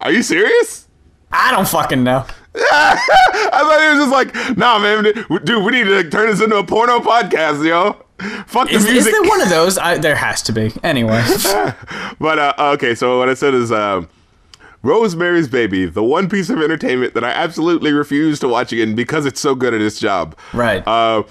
Are you serious? I don't fucking know. I thought he was just like, nah, man, dude, we need to turn this into a porno podcast, yo. Fuck the Is, is there one of those? I, there has to be. Anyway. but uh, okay, so what I said is, um, Rosemary's Baby, the one piece of entertainment that I absolutely refuse to watch again because it's so good at its job. Right. Uh,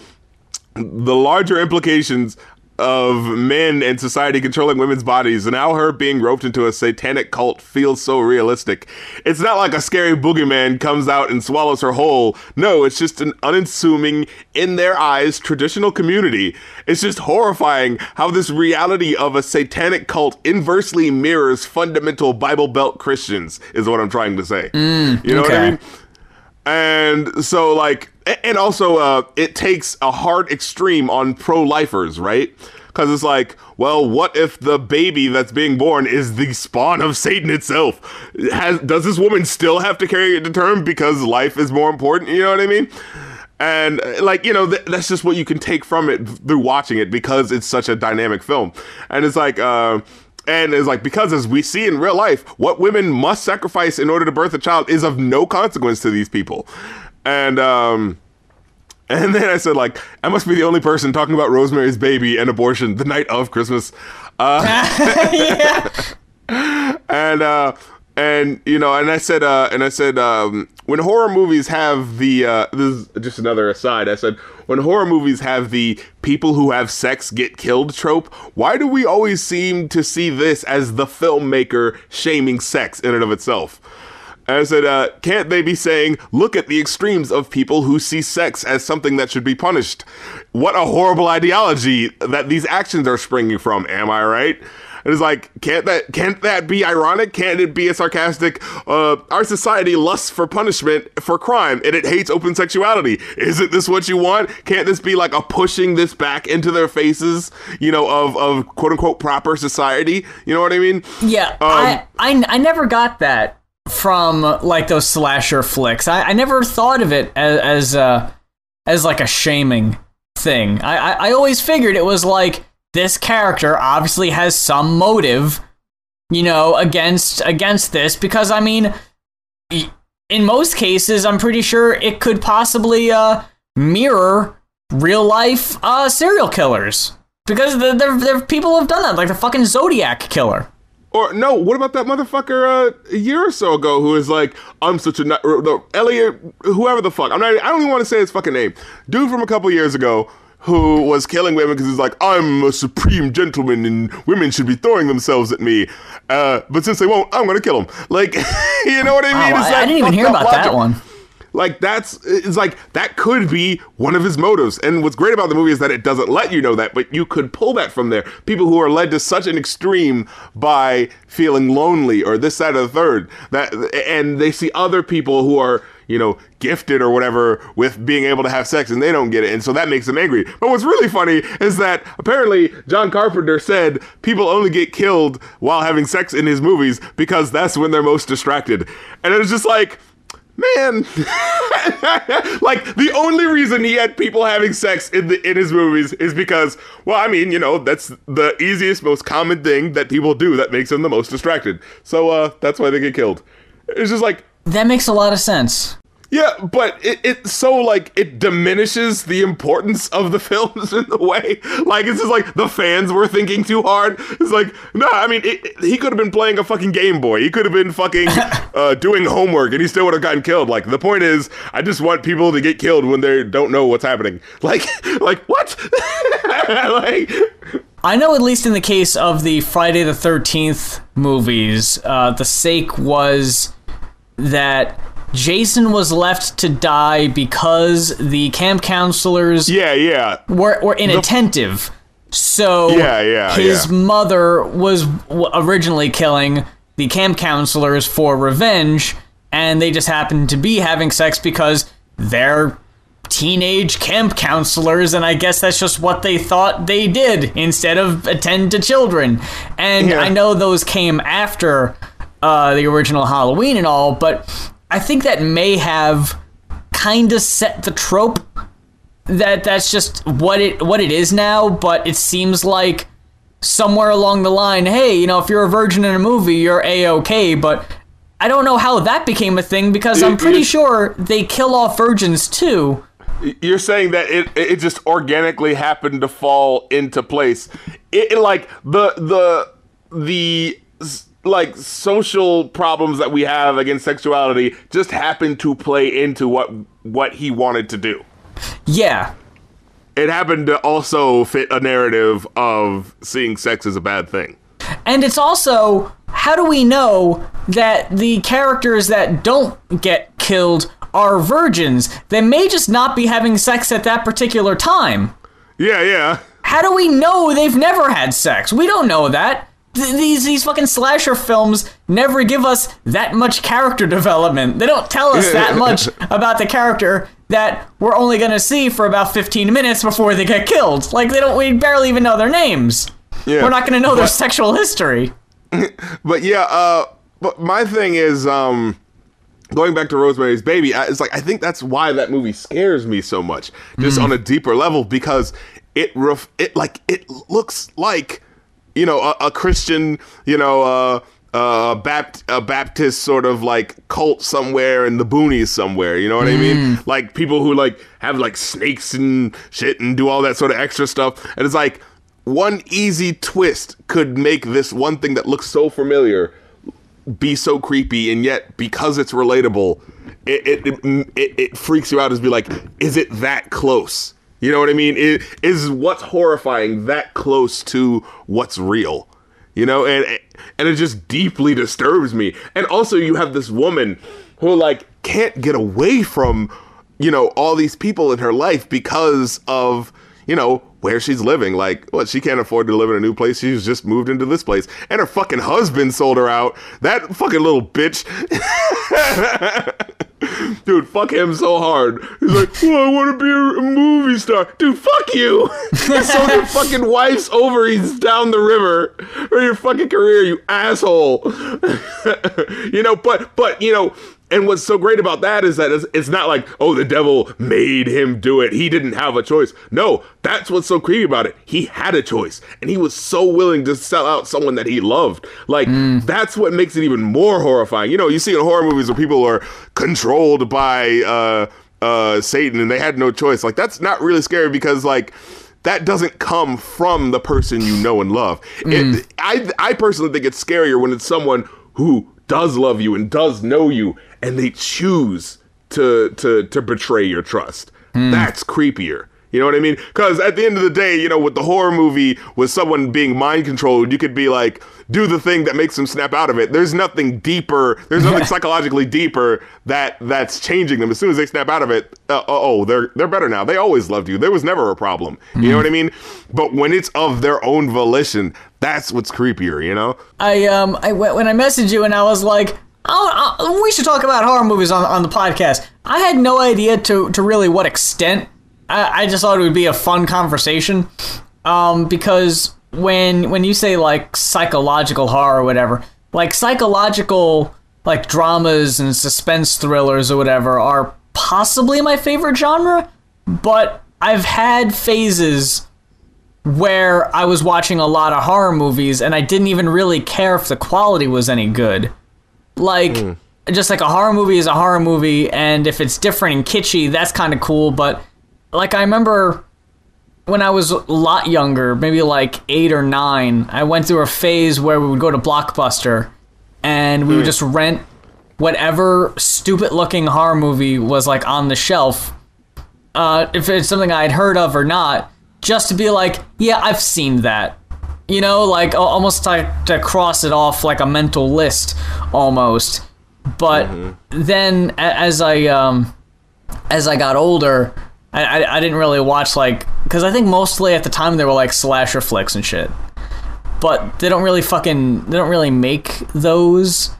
the larger implications of men and society controlling women's bodies and how her being roped into a satanic cult feels so realistic. It's not like a scary boogeyman comes out and swallows her whole. No, it's just an unassuming, in their eyes, traditional community. It's just horrifying how this reality of a satanic cult inversely mirrors fundamental Bible Belt Christians, is what I'm trying to say. Mm, you know what I mean? And so, like, and also, uh, it takes a hard extreme on pro lifers, right? Because it's like, well, what if the baby that's being born is the spawn of Satan itself? Has does this woman still have to carry it to term because life is more important? You know what I mean? And like you know, th- that's just what you can take from it through watching it because it's such a dynamic film. And it's like, uh, and it's like because as we see in real life, what women must sacrifice in order to birth a child is of no consequence to these people. And um, and then I said like, I must be the only person talking about Rosemary's Baby and abortion the night of Christmas. Uh, and uh and you know and i said uh and i said um when horror movies have the uh this is just another aside. I said when horror movies have the people who have sex get killed trope why do we always seem to see this as the filmmaker shaming sex in and of itself and I said, uh, can't they be saying, look at the extremes of people who see sex as something that should be punished? What a horrible ideology that these actions are springing from. Am I right? And it's like, can't that can't that be ironic? Can't it be a sarcastic? Uh, our society lusts for punishment for crime, and it hates open sexuality. Isn't this what you want? Can't this be like a pushing this back into their faces? You know, of of quote unquote proper society. You know what I mean? Yeah, Um, I, I I never got that from like those slasher flicks. I, I never thought of it as as uh, as like a shaming thing. I, I I always figured it was like this character obviously has some motive, you know, against against this because I mean, in most cases, I'm pretty sure it could possibly uh mirror real life uh serial killers because there there there people who have done that like the fucking Zodiac killer. Or no, what about that motherfucker uh, a year or so ago who is like, I'm such a no, Elliot, whoever the fuck. I'm not. I don't even want to say his fucking name. Dude from a couple years ago who was killing women because he's like, I'm a supreme gentleman and women should be throwing themselves at me. Uh, but since they won't, I'm gonna kill them. Like, you know what I mean? Oh, It's I, that I didn't even hear about that one. Like that's it's like that could be one of his motives. And what's great about the movie is that it doesn't let you know that, but you could pull that from there. People who are led to such an extreme by feeling lonely or this, side or the third, that and they see other people who are, you know, gifted or whatever with being able to have sex and they don't get it. And so that makes them angry. But what's really funny is that apparently John Carpenter said people only get killed while having sex in his movies because that's when they're most distracted. And it was just like, man. Like the only reason he had people having sex in the in his movies is because well i mean you know that's the easiest most common thing that people do that makes them the most distracted. So uh that's why they get killed. It's just like That makes a lot of sense. Yeah but it, it's so like it diminishes the importance of the films in the way. Like it's just like the fans were thinking too hard. It's like no i mean it, it- he could have been playing a fucking game boy. He could have been fucking uh, doing homework and he still would have gotten killed. Like the point is i just want people to get killed when they don't know what's happening. Like like what? Like I know, at least in the case of the Friday the 13th movies, uh, the sake was that Jason was left to die because the camp counselors yeah yeah were, were inattentive. So Yeah, yeah, his yeah. mother was originally killing the camp counselors for revenge, and they just happened to be having sex because they're teenage camp counselors, and I guess that's just what they thought they did instead of attend to children. And Yeah. I know those came after uh, the original Halloween and all, but I think that may have kind of set the trope that that's just what it what it is now but it seems like somewhere along the line hey you know if you're a virgin in a movie you're a-okay but i don't know how that became a thing because i'm pretty sure they kill off virgins too You're saying that it it just organically happened to fall into place. It, it, like the the the like social problems that we have against sexuality just happened to play into what what he wanted to do. yeah It happened to also fit a narrative of seeing sex as a bad thing. and it's also how do we know that the characters that don't get killed are virgins they may just not be having sex at that particular time Yeah, yeah. How do we know they've never had sex? We don't know that. Th- these these fucking slasher films never give us that much character development. They don't tell us that much about the character that we're only gonna see for about 15 minutes before they get killed. Like they don't. We barely even know their names. Yeah. We're not gonna know their sexual history. But yeah, uh, but my thing is, um, going back to Rosemary's Baby, I, it's like I think that's why that movie scares me so much, just on a deeper level, because it ref- it like it looks like you know a, a Christian, you know, uh, uh, Bapt- a Baptist sort of like cult somewhere in the boonies somewhere. You know what I mean? Like people who like have like snakes and shit and do all that sort of extra stuff, and it's like one easy twist could make this one thing that looks so familiar be so creepy and yet because it's relatable it it, it, it, it freaks you out as be like is it that close you know what i mean? It, is what's horrifying that close to what's real. You know and and it just deeply disturbs me. And also you have this woman who like can't get away from you know all these people in her life because of you know where she's living. Like what she can't afford to live in a new place. She's just moved into this place. And her fucking husband sold her out. That fucking little bitch dude fuck him so hard. He's like well i want to be a, movie star. Dude fuck you. Sold your fucking wife's ovaries down the river. Or your fucking career you asshole. You know but but you know and what's so great about that is that it's, it's not like, oh, the devil made him do it. He didn't have a choice. No, that's what's so creepy about it. He had a choice, and he was so willing to sell out someone that he loved. Like, that's what makes it even more horrifying. You know, you see in horror movies where people are controlled by uh, uh, Satan and they had no choice. Like, that's not really scary because, like, that doesn't come from the person you know and love. It, I, I personally think it's scarier when it's someone who does love you and does know you and they choose to to to betray your trust. That's creepier. You know what I mean? Because at the end of the day, you know, with the horror movie, with someone being mind controlled, you could be like, do the thing that makes them snap out of it. There's nothing deeper. There's nothing psychologically deeper that that's changing them. As soon as they snap out of it, uh, oh, they're they're better now. They always loved you. There was never a problem. You know what I mean? But when it's of their own volition, that's what's creepier. You know? I um I when I messaged you and I was like, Oh, uh, we should talk about horror movies on, on the podcast. I had no idea to, to really what extent. I, I just thought it would be a fun conversation. Um, because when when you say like psychological horror or whatever, like psychological like dramas and suspense thrillers or whatever are possibly my favorite genre, but I've had phases where I was watching a lot of horror movies and I didn't even really care if the quality was any good. Like, just like a horror movie is a horror movie, and if it's different and kitschy, that's kind of cool. But, like, I remember when I was a lot younger, maybe like eight or nine, I went through a phase where we would go to Blockbuster and we would just rent whatever stupid looking horror movie was like on the shelf uh, if it's something I'd heard of or not, just to be like, yeah, I've seen that. You know, like almost like to cross it off like a mental list, almost. But then, as I um, as I got older, I, I, I didn't really watch like because I think mostly at the time they were like slasher flicks and shit. But they don't really fucking they don't really make those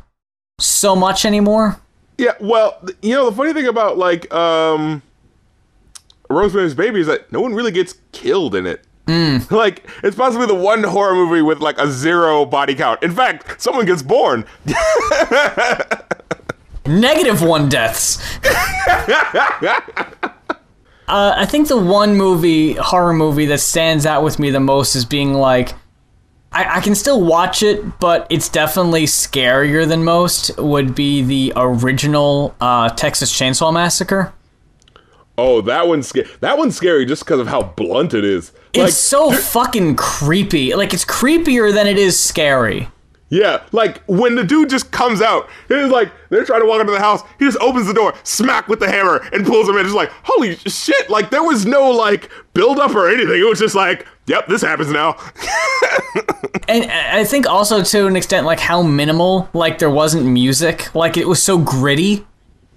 so much anymore. Yeah, well, you know the funny thing about like um Rosemary's Baby is that no one really gets killed in it. Like it's possibly the one horror movie with like a zero body count. In fact, someone gets born. Negative one deaths. Uh, I think the one movie, horror movie, that stands out with me the most is being like, I, I can still watch it, but it's definitely scarier than most. Would be the original uh, Texas Chainsaw Massacre. oh, that one's scary. That one's scary just because of how blunt it is. Like, It's so fucking creepy. Like it's creepier than it is scary. yeah, like when the dude just comes out, it's like they're trying to walk into the house. He just opens the door, smack with the hammer, and pulls him in. It's like holy shit! Like there was no like build up or anything. It was just like, yep, this happens now. And uh, I think also to an extent, like how minimal, like there wasn't music, like it was so gritty.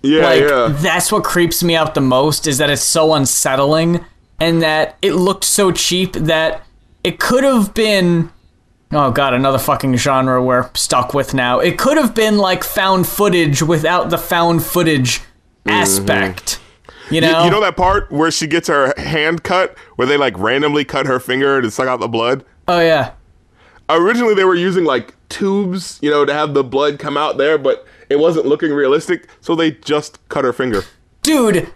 yeah, like yeah. that's what creeps me out the most is that it's so unsettling and that it looked so cheap that it could have been oh god another fucking genre we're stuck with now it could have been like found footage without the found footage aspect you know, Mm-hmm. You, you know that part where she gets her hand cut, where they like randomly cut her finger to suck out the blood? oh yeah Originally, they were using like tubes, you know, to have the blood come out there, but it wasn't looking realistic, so they just cut her finger. dude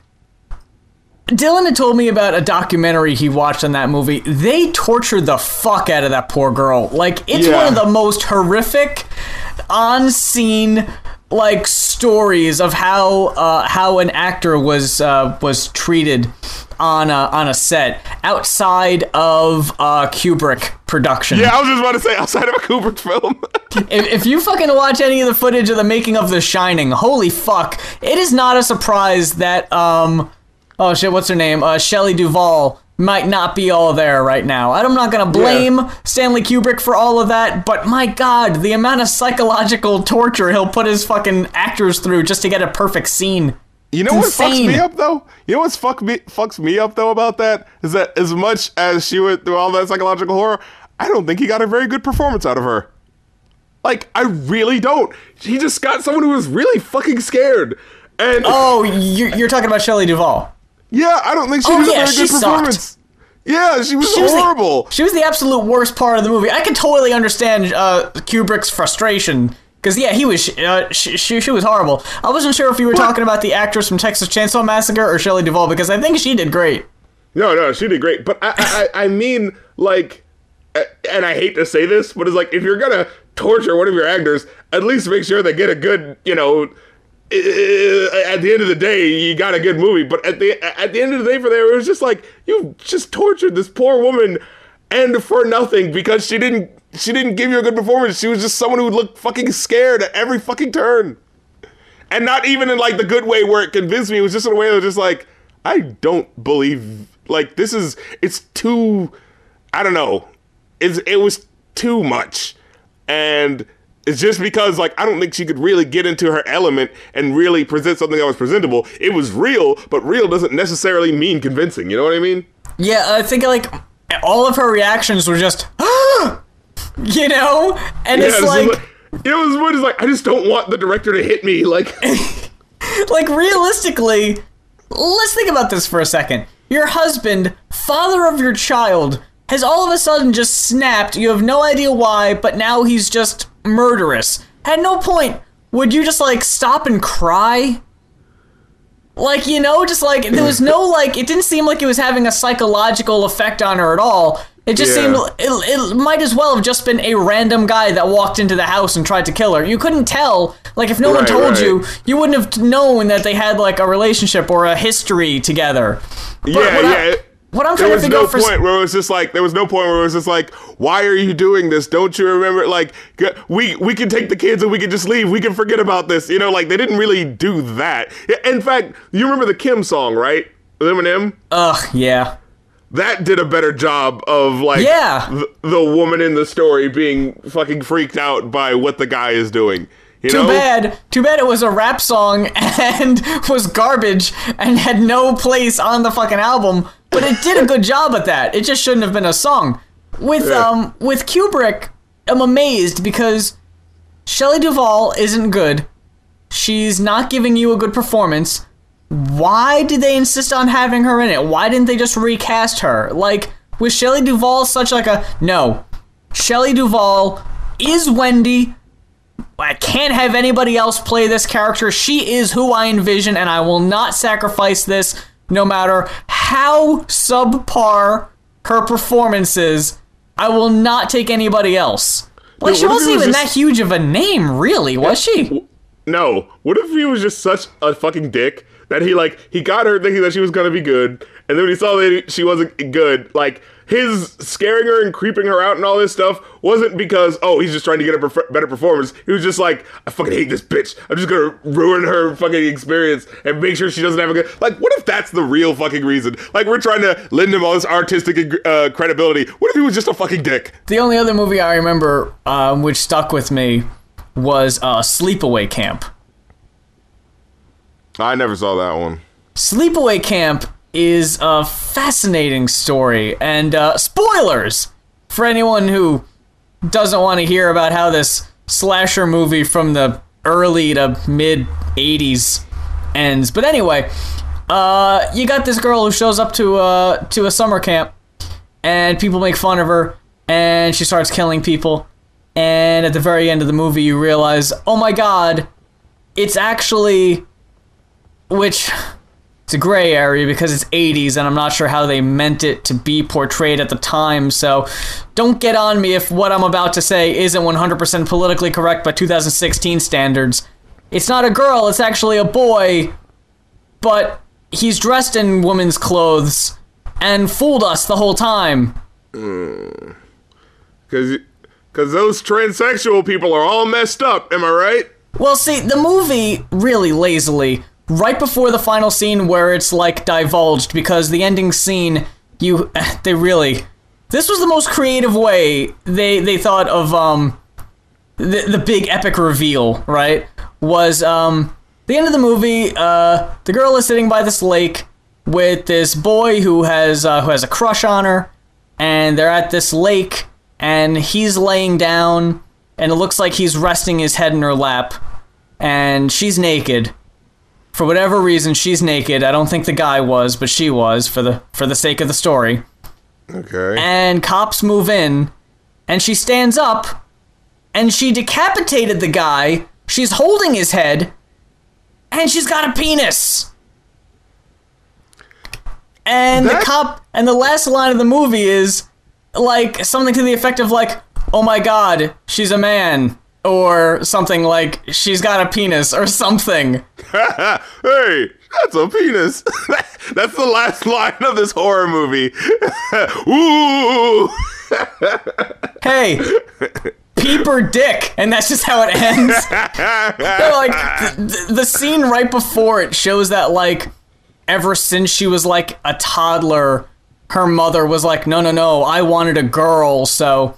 Dylan had told me about a documentary he watched on that movie. They tortured the fuck out of that poor girl. Like, it's Yeah. one of the most horrific on scene like stories of how uh, how an actor was uh, was treated on a, on a set outside of uh, Kubrick production. Yeah, I was just about to say outside of a Kubrick film. If, if you fucking watch any of the footage of the making of The Shining, holy fuck, it is not a surprise that um, oh shit, what's her name? Uh, Shelley Duvall might not be all there right now. I'm not gonna blame Stanley Kubrick for all of that, but my god, the amount of psychological torture he'll put his fucking actors through just to get a perfect scene. You know It's what fucks me up though? You know what's fuck me fucks me up though about that is that as much as she went through all that psychological horror, I don't think he got a very good performance out of her. Like I really don't. He just got someone who was really fucking scared, and Oh, you're, you're talking about Shelley Duvall. Yeah, I don't think she Oh, did yeah, a very good sucked. performance. Yeah, she was She was the- horrible. she was the absolute worst part of the movie. I can totally understand uh, Kubrick's frustration. Because, yeah, he was, uh, she, she, she was horrible. I wasn't sure if you were talking about the actress from Texas Chainsaw Massacre or Shelley Duvall, because I think she did great. No, no, she did great. But I, I, I mean, like, and I hate to say this, but it's like if you're gonna torture one of your actors, at least make sure they get a good, you know. At the end of the day, you got a good movie. But at the at the end of the day, for there, it was just like you just tortured this poor woman, and for nothing because she didn't she didn't give you a good performance. She was just someone who looked fucking scared at every fucking turn and not even in like the good way where it convinced me. It was just in a way that was just like, I don't believe like this is it's too I don't know. It's it was too much. And it's just because like I don't think she could really get into her element and really present something that was presentable. It was real, but real doesn't necessarily mean convincing. You know what I mean? Yeah, I think, like, all of her reactions were just, you know? And Yeah, it's like, like- it was more just like I just don't want the director to hit me. Like, like realistically, let's think about this for a second. Your husband, father of your child, has all of a sudden just snapped. You have no idea why, but now he's just murderous. At no point would you just like stop and cry. Like, you know, just like there was no like it didn't seem like it was having a psychological effect on her at all. It just Yeah. seemed it, it might as well have just been a random guy that walked into the house and tried to kill her. You couldn't tell. Like if no one told right. you, you wouldn't have known that they had like a relationship or a history together. But yeah, what I- yeah. What I'm there trying to was figure no out for point where it was just like there was no point where it was just like, why are you doing this? Don't you remember? Like, we we can take the kids and we can just leave. We can forget about this. You know, like they didn't really do that. In fact, you remember the Kim song, right? Eminem. Ugh, yeah. that did a better job of like Yeah. the, the woman in the story being fucking freaked out by what the guy is doing. You Too know? bad. Too bad it was a rap song and was garbage and had no place on the fucking album. But it did a good job at that. It just shouldn't have been a song. With Yeah. um with Kubrick, I'm amazed because Shelley Duvall isn't good. She's not giving you a good performance. Why did they insist on having her in it? Why didn't they just recast her? Like, was Shelley Duvall such like a no? Shelley Duvall is Wendy. I can't have anybody else play this character. She is who I envision, and I will not sacrifice this no matter how subpar her performance is. I will not take anybody else. Like, Dude, she wasn't was even just- that huge of a name, really, was she? No. What if he was just such a fucking dick that he like he got her thinking that she was gonna be good, and then when he saw that she wasn't good, like his scaring her and creeping her out and all this stuff wasn't because oh he's just trying to get a perf- better performance. He was just like I fucking hate this bitch. I'm just gonna ruin her fucking experience and make sure she doesn't have a good. Like what if that's the real fucking reason? Like we're trying to lend him all this artistic uh, credibility. What if he was just a fucking dick? The only other movie I remember um, which stuck with me was uh, Sleepaway Camp. I never saw that one. Sleepaway Camp is a fascinating story, and uh, spoilers for anyone who doesn't want to hear about how this slasher movie from the early to mid 80s ends. But anyway, uh, you got this girl who shows up to uh, to a summer camp, and people make fun of her, and she starts killing people. And at the very end of the movie, you realize, oh my god, it's actually which it's a gray area because it's 80s and I'm not sure how they meant it to be portrayed at the time. So don't get on me if what I'm about to say isn't 100% politically correct by 2016 standards. It's not a girl, it's actually a boy, but he's dressed in woman's clothes and fooled us the whole time. Mm. Cause, cause those transsexual people are all messed up. Am I right? Well, see, the movie really lazily, right before the final scene where it's like divulged, because the ending scene, you, they really, this was the most creative way they they thought of um, the the big epic reveal, right? Was um, the end of the movie. Uh, the girl is sitting by this lake with this boy who has uh, who has a crush on her, and they're at this lake, and he's laying down, and it looks like he's resting his head in her lap, and she's naked. For whatever reason, she's naked. I don't think the guy was, but she was for the for the sake of the story. Okay. And cops move in, and she stands up, and she decapitated the guy. She's holding his head, and she's got a penis. And That- the cop, and the last line of the movie is like something to the effect of like, "Oh my God, she's a man," or something like, "She's got a penis," or something. hey, that's a penis. that's the last line of this horror movie. Ooh. Hey, peeper dick, and that's just how it ends. Like the, the scene right before it shows that like ever since she was like a toddler, her mother was like, no, no, no, I wanted a girl, so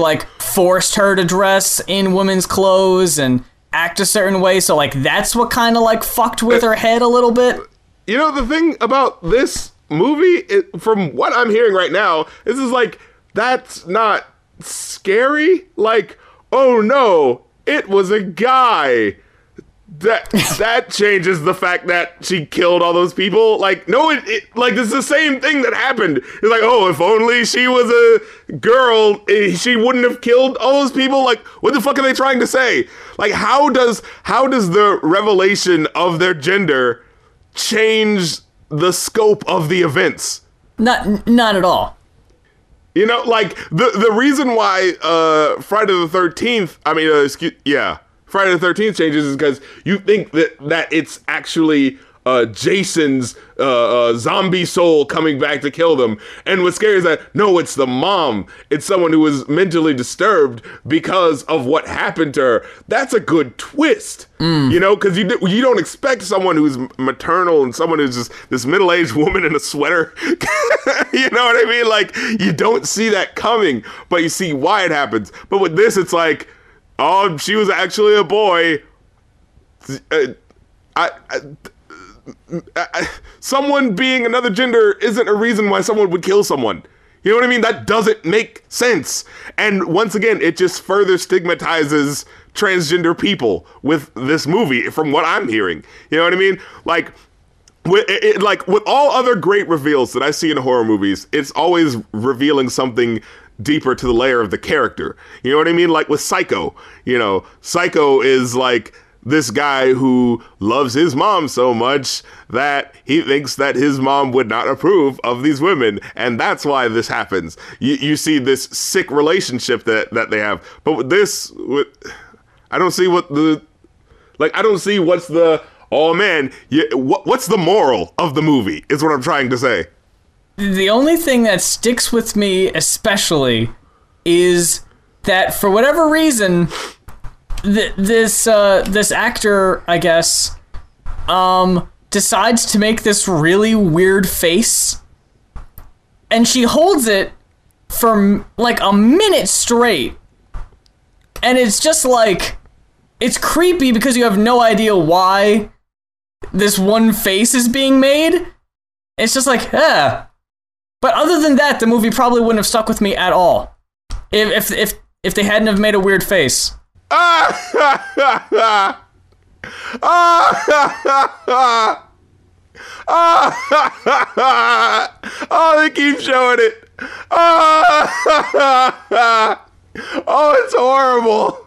like forced her to dress in women's clothes and act a certain way. So like that's what kind of like fucked with her head a little bit. You know the thing about this movie, it, from what I'm hearing right now, this is like that's not scary. Like, oh no, it was a guy. That that changes the fact that she killed all those people. Like, no, it, it like it's the same thing that happened. It's like, oh, if only she was a girl, eh, she wouldn't have killed all those people. Like, what the fuck are they trying to say? Like, how does how does the revelation of their gender change the scope of the events? Not not at all. You know, like the the reason why uh Friday the Thirteenth, I mean, uh, excuse, yeah, Friday the Thirteenth changes is because you think that that it's actually uh Jason's uh, uh zombie soul coming back to kill them, and what's scary is that no, it's the mom. It's someone who was mentally disturbed because of what happened to her. That's a good twist, you know, because you you don't expect someone who's maternal and someone who's just this middle aged woman in a sweater. you know what I mean? Like you don't see that coming, but you see why it happens. But with this, it's like, oh, she was actually a boy. Uh, I, I, I, someone being another gender isn't a reason why someone would kill someone. You know what I mean? That doesn't make sense. And once again, it just further stigmatizes transgender people with this movie, from what I'm hearing. You know what I mean? Like, with, it, like with all other great reveals that I see in horror movies, it's always revealing something deeper to the layer of the character. You know what I mean? Like with Psycho, you know, Psycho is like this guy who loves his mom so much that he thinks that his mom would not approve of these women. And that's why this happens. You, you see this sick relationship that, that they have. But with this with, i don't see what the like i don't see what's the oh man you, what, what's the moral of the movie is what i'm trying to say The only thing that sticks with me especially is that for whatever reason th- this uh, this actor, I guess, um decides to make this really weird face and she holds it for m- like a minute straight. And it's just like it's creepy because you have no idea why this one face is being made. It's just like, yeah. But other than that, the movie probably wouldn't have stuck with me at all. If if if, if they hadn't have made a weird face. Ah! oh, they keep showing it. Ah! oh, it's horrible.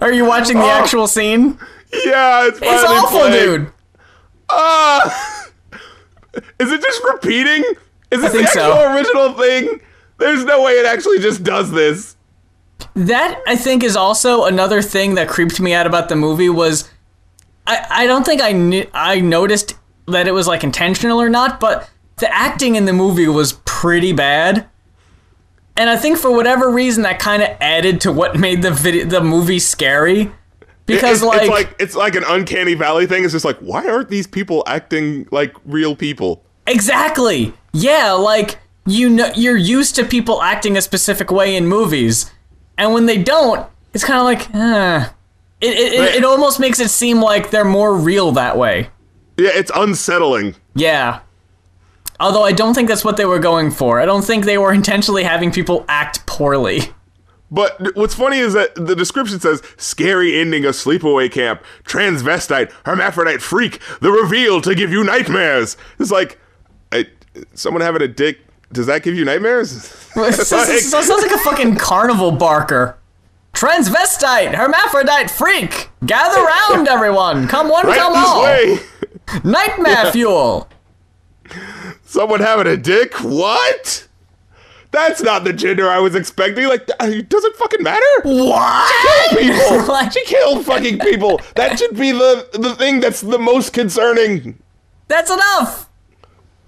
Are you watching the actual scene? Yeah, it's It's awful, playing. dude. Ah! is it just repeating? Is this think the so. actual original thing? There's no way it actually just does this. That I think is also another thing that creeped me out about the movie was I I don't think I knew I noticed that it was like intentional or not, but the acting in the movie was pretty bad. And I think for whatever reason that kind of added to what made the video the movie scary because it's, like, it's like it's like an uncanny valley thing. It's just like why aren't these people acting like real people? Exactly. Yeah, like you know you're used to people acting a specific way in movies. And when they don't, it's kind of like, uh, it, it, it, Right. it almost makes it seem like they're more real that way. Yeah, it's unsettling. Yeah. Although I don't think that's what they were going for. I don't think they were intentionally having people act poorly. But what's funny is that the description says scary ending of sleepaway camp, transvestite, hermaphrodite freak, the reveal to give you nightmares. It's like, someone having a dick, does that give you nightmares? It sounds, like a fucking carnival barker. Transvestite, hermaphrodite, freak. Gather round, everyone. Come one, right come all. way. Nightmare fuel. Someone having a dick? What? That's not the gender I was expecting. Like, uh, does it fucking matter? What? She killed People, Like- she killed fucking people. That should be the the thing that's the most concerning. That's enough.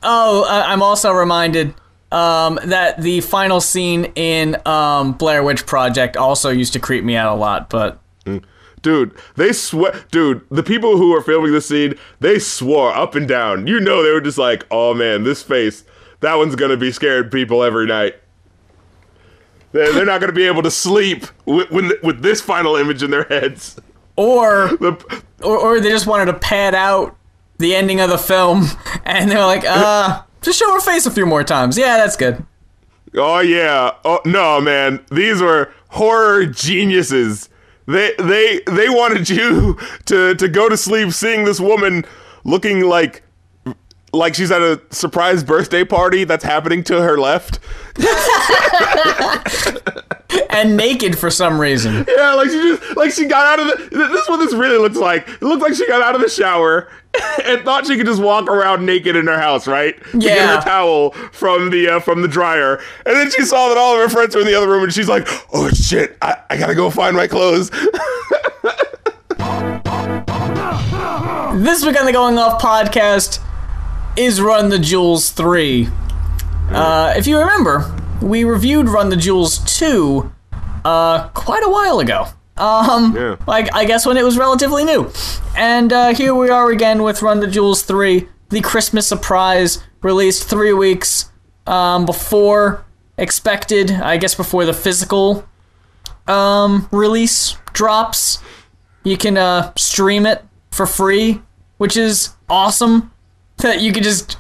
Oh, I- I'm also reminded um, that the final scene in um, Blair Witch Project also used to creep me out a lot, but Dude, they swear. Dude, the people who are filming this scene, they swore up and down. You know, they were just like, "Oh man, this face, that one's gonna be scaring people every night." They're, they're not gonna be able to sleep with, when, with this final image in their heads. or, The, or or they just wanted to pad out the ending of the film, and they're like, uh, just show her face a few more times. Yeah, that's good. oh yeah. Oh no, man, these were horror geniuses. they they they wanted you to to go to sleep seeing this woman looking like like she's at a surprise birthday party that's happening to her left. and naked for some reason. Yeah, like she just like she got out of the. This is what this really looks like. It looks like she got out of the shower and thought she could just walk around naked in her house, right? To get her towel from the uh, from the dryer, and then she saw that all of her friends were in the other room, and she's like, "Oh shit, I, I gotta go find my clothes." This week on the Going Off podcast is Run the Jewels 3. Uh, if you remember, we reviewed Run the Jewels 2 uh, quite a while ago. Um, Yeah. like I guess when it was relatively new. And uh, here we are again with Run the Jewels 3, the Christmas surprise, released three weeks um, before expected, I guess before the physical um, release drops. You can uh, stream it for free, which is awesome. That you can just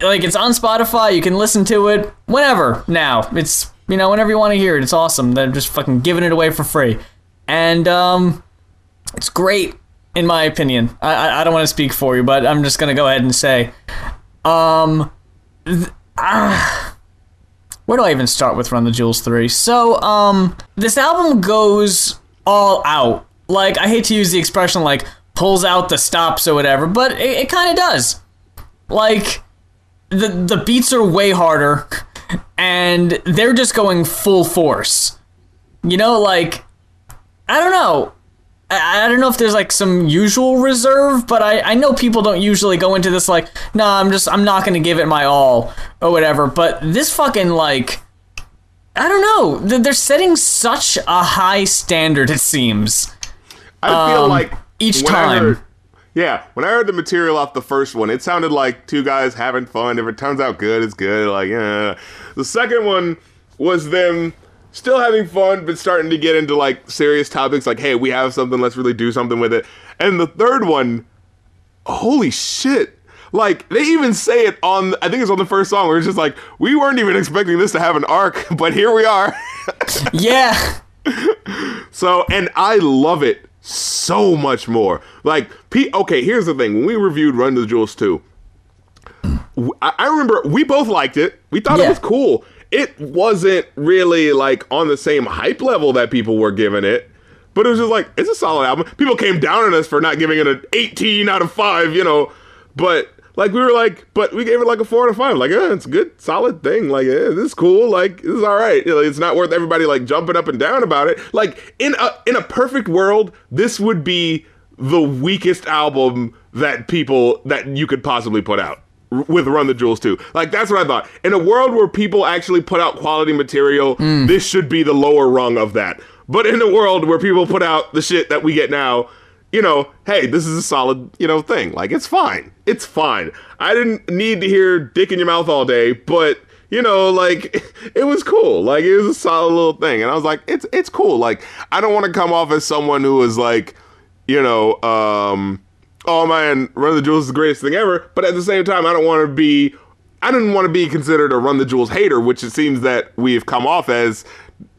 like it's on Spotify. You can listen to it whenever now. It's you know whenever you want to hear it. It's awesome. They're just fucking giving it away for free, and um, it's great in my opinion. I I, I don't want to speak for you, but I'm just gonna go ahead and say, um, th- ah, where do I even start with Run the Jewels 3? So, um, this album goes all out. Like, I hate to use the expression like pulls out the stops or whatever, but it, it kind of does. Like, the, the beats are way harder, and they're just going full force. You know, like, I don't know. I, I don't know if there's like some usual reserve, but I, I know people don't usually go into this like, nah, I'm just, I'm not gonna give it my all or whatever. But this fucking like, I don't know. They're- setting such a high standard, it seems. I feel Um, like each time. Yeah, when I heard the material off the first one, it sounded like two guys having fun. If it turns out good, it's good. Like, yeah. The second one was them still having fun, but starting to get into like serious topics. Like, hey, we have something. Let's really do something with it. And the third one, holy shit. Like they even say it on I think it's on the first song where it's just like we weren't even expecting this to have an arc, but here we are. Yeah. So, and I love it so much more. Like, P- okay, here's the thing. When we reviewed Run to the Jewels 2, I remember we both liked it. We thought Yeah. it was cool. It wasn't really like on the same hype level that people were giving it, but it was just like, it's a solid album. People came down on us for not giving it an 18 out of 5, you know, but like we were like, but we gave it like a 4 out of 5. Like, yeah, it's a good, solid thing. Like, yeah, this is cool. Like, this is all right. It's not worth everybody like jumping up and down about it. Like, in a in a perfect world, this would be the weakest album that people that you could possibly put out with Run the Jewels 2. Like that's what I thought. In a world where people actually put out quality material, mm. this should be the lower rung of that. But in a world where people put out the shit that we get now, you know, hey, this is a solid, you know, thing. Like it's fine. It's fine. I didn't need to hear dick in your mouth all day, but you know, like it was cool. Like it was a solid little thing. And I was like, it's it's cool. Like I don't want to come off as someone who is like, you know, um, oh man, Run the Jewels is the greatest thing ever. But at the same time, I don't want to be, I didn't want to be considered a Run the Jewels hater, which it seems that we've come off as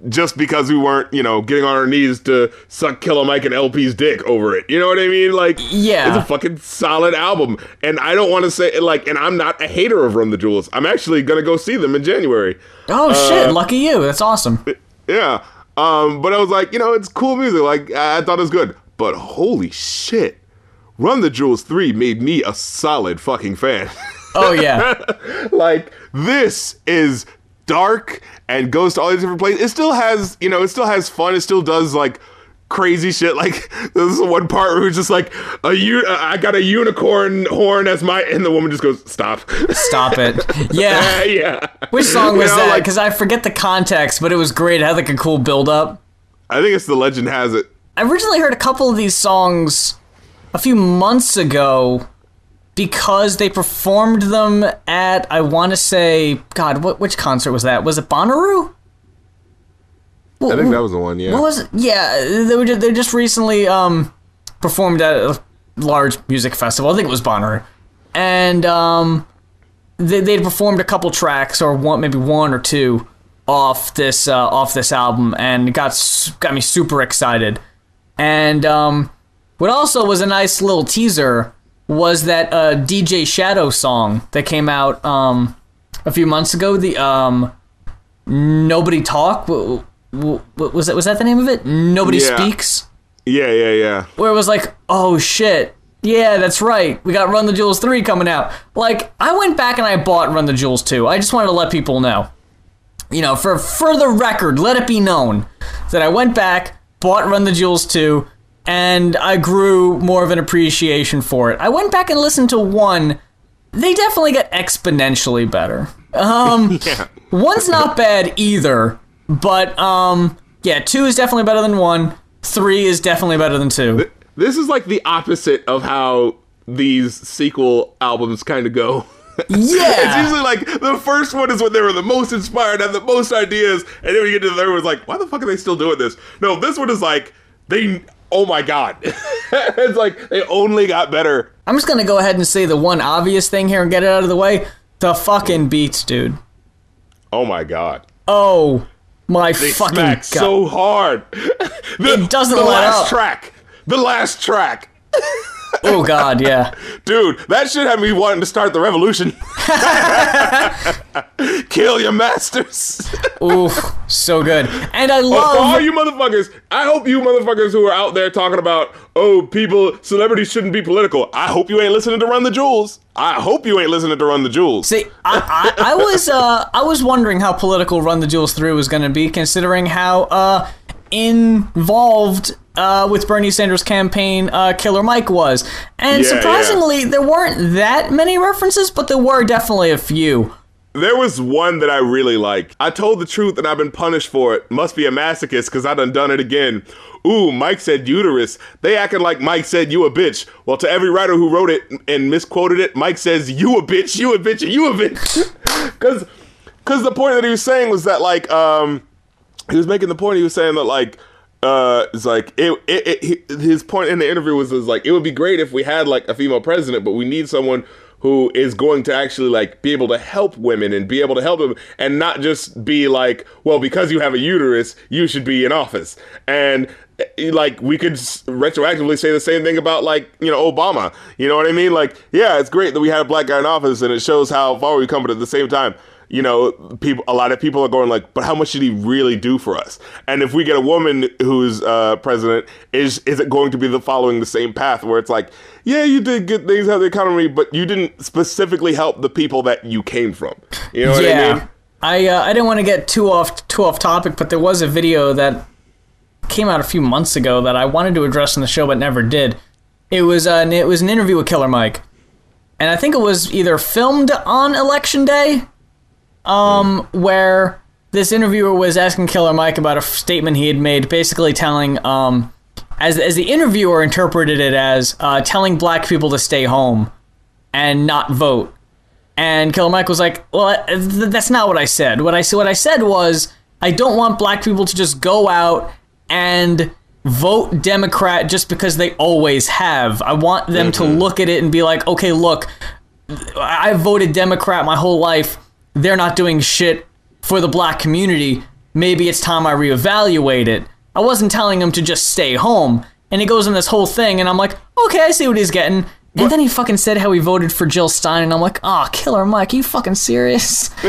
just because we weren't, you know, getting on our knees to suck Killer Mike and El-P's dick over it. You know what I mean? Like, Yeah. it's a fucking solid album. And I don't want to say, like, and I'm not a hater of Run the Jewels. I'm actually going to go see them in January. Oh shit! Lucky you. That's awesome. Yeah. Um, but I was like, you know, it's cool music. Like, I, I thought it was good. But holy shit. Run the Jewels 3 made me a solid fucking fan. Oh yeah. like, this is dark and goes to all these different places. It still has, you know, it still has fun. It still does, like, crazy shit. Like, there's one part where it's just like, a u- uh, I got a unicorn horn as my, and the woman just goes, stop. Stop it. Yeah. yeah. Which song You was know, that? like- Because I forget the context, but it was great. It had like a cool build up. I think it's The Legend Has It. I originally heard a couple of these songs a few months ago because they performed them at I want to say God, what which concert was that? Was it Bonnaroo? I think that was the one, yeah. What was it? Yeah, they were just, they just recently um performed at a large music festival. I think it was Bonnaroo, and um they they performed a couple tracks or one maybe one or two off this uh, off this album and got got me super excited. And um, what also was a nice little teaser was that uh, DJ Shadow song that came out um, a few months ago. The um, Nobody Talk. w- w- w- Was that was that the name of it? Nobody Yeah. Speaks. Yeah, yeah, yeah. Where it was like, oh shit. Yeah, that's right. We got Run the Jewels 3 coming out. Like, I went back and I bought Run the Jewels 2. I just wanted to let people know. You know, for for the record, let it be known that I went back, bought Run the Jewels 2, and I grew more of an appreciation for it. I went back and listened to one. They definitely get exponentially better. Um, Yeah. one's not bad either, but um, yeah, two is definitely better than one. Three is definitely better than two. This is like the opposite of how these sequel albums kind of go. Yeah. it's usually like the first one is when they were the most inspired, have the most ideas, and then we get to the third one, it's like, why the fuck are they still doing this? No, this one is like they. Oh my god! it's like they only got better. I'm just gonna go ahead and say the one obvious thing here and get it out of the way. The fucking beats, dude. Oh my god! Oh my They fucking god. so hard. The, It doesn't the let last up. track. The last track. oh god, yeah. Dude, that shit had me wanting to start the revolution. Kill your masters. Oof, so good. And I all love you motherfuckers, I hope you motherfuckers who are out there talking about, oh, people, celebrities shouldn't be political. I hope you ain't listening to Run the Jewels. I hope you ain't listening to Run the Jewels. See, I, I, I was uh, I was wondering how political Run the Jewels 3 was going to be, considering how uh, involved uh, with Bernie Sanders' campaign uh, Killer Mike was. And Yeah, surprisingly, there weren't that many references, but there were definitely a few. There was one that I really liked. I told the truth and I've been punished for it. Must be a masochist because I done done it again. Ooh, Mike said uterus. They acting like Mike said you a bitch. Well, to every writer who wrote it and misquoted it, Mike says you a bitch, you a bitch, you a bitch. Because because the point that he was saying was that like um he was making the point he was saying that like uh it's like it, it, it his point in the interview was, was like it would be great if we had like a female president but we need someone who is going to actually like be able to help women and be able to help them and not just be like well because you have a uterus you should be in office. And eh, like we could retroactively say the same thing about like you know Obama. You know what I mean? Like yeah it's great that we had a black guy in office and it shows how far we've come but at the same time you know, people. A lot of people are going like, "But how much did he really do for us?" And if we get a woman who's uh, president, is is it going to be the following the same path where it's like, "Yeah, you did good things out of the economy, but you didn't specifically help the people that you came from." You know what I yeah. mean? I uh, I didn't want to get too off too off topic, but there was a video that came out a few months ago that I wanted to address in the show but never did. It was uh, an, it was an interview with Killer Mike, and I think it was either filmed on election day, um, where this interviewer was asking Killer Mike about a statement he had made, basically telling um, as as the interviewer interpreted it as uh, telling black people to stay home and not vote. And Killer Mike was like, "Well, th- that's not what I said. What I said, what I said was, I don't want black people to just go out and vote Democrat just because they always have. I want them to look at it and be like, okay, look, I voted Democrat my whole life. They're not doing shit for the black community. Maybe it's time I reevaluate it. I wasn't telling him to just stay home. And he goes in this whole thing, and I'm like, okay, I see what he's getting. And then he fucking said how he voted for Jill Stein, and I'm like, oh, Killer Mike, are you fucking serious?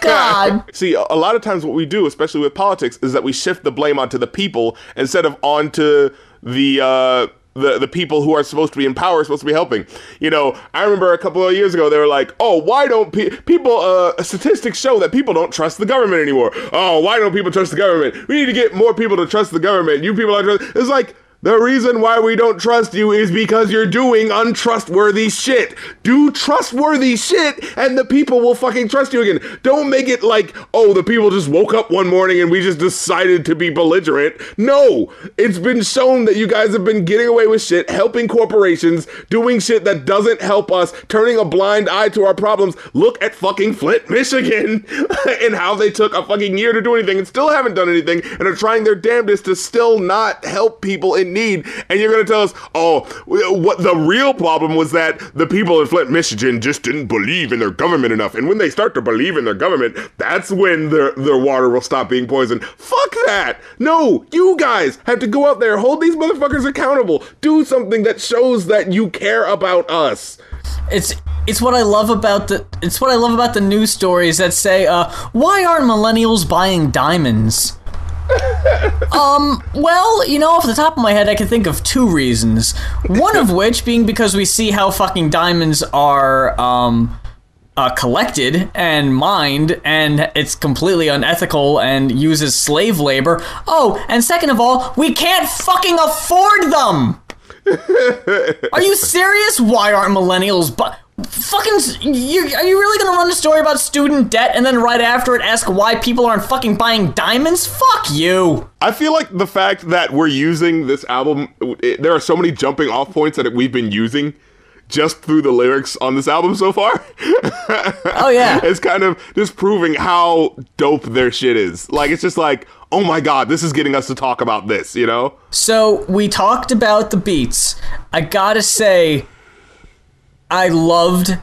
God. See, a a lot of times what we do, especially with politics, is that we shift the blame onto the people instead of onto the uh, the the people who are supposed to be in power, are supposed to be helping. You know, I remember a couple of years ago they were like, "Oh, why don't pe- people?" Uh, statistics show that people don't trust the government anymore. Oh, why don't people trust the government? We need to get more people to trust the government. You people are. Trust- it's like. The reason why we don't trust you is because you're doing untrustworthy shit. Do trustworthy shit and the people will fucking trust you again. Don't make it like, oh, the people just woke up one morning and we just decided to be belligerent. No, it's been shown that you guys have been getting away with shit, helping corporations, doing shit that doesn't help us, turning a blind eye to our problems. Look at fucking Flint, Michigan, and how they took a fucking year to do anything and still haven't done anything and are trying their damnedest to still not help people in didn't need, and you're gonna tell us, oh, what the real problem was that the people in Flint, Michigan, just didn't believe in their government enough, and when they start to believe in their government, that's when their their water will stop being poisoned. Fuck that! No, you guys have to go out there, hold these motherfuckers accountable, do something that shows that you care about us. It's it's what I love about the it's what I love about the news stories that say, uh, why aren't millennials buying diamonds? Um, well, you know, off the top of my head, I can think of two reasons. One of which being because we see how fucking diamonds are, um, uh, collected and mined, and it's completely unethical and uses slave labor. Oh, and second of all, we can't fucking afford them! are you serious? Why aren't millennials bu- fucking you, are you really gonna run a story about student debt and then right after it ask why people aren't fucking buying diamonds fuck you I feel like the fact that we're using this album, it, there are so many jumping off points that we've been using just through the lyrics on this album so far. oh yeah, it's kind of just proving how dope their shit is. Like it's just like, oh my god, this is getting us to talk about this, you know? So we talked about the beats. I gotta say, I loved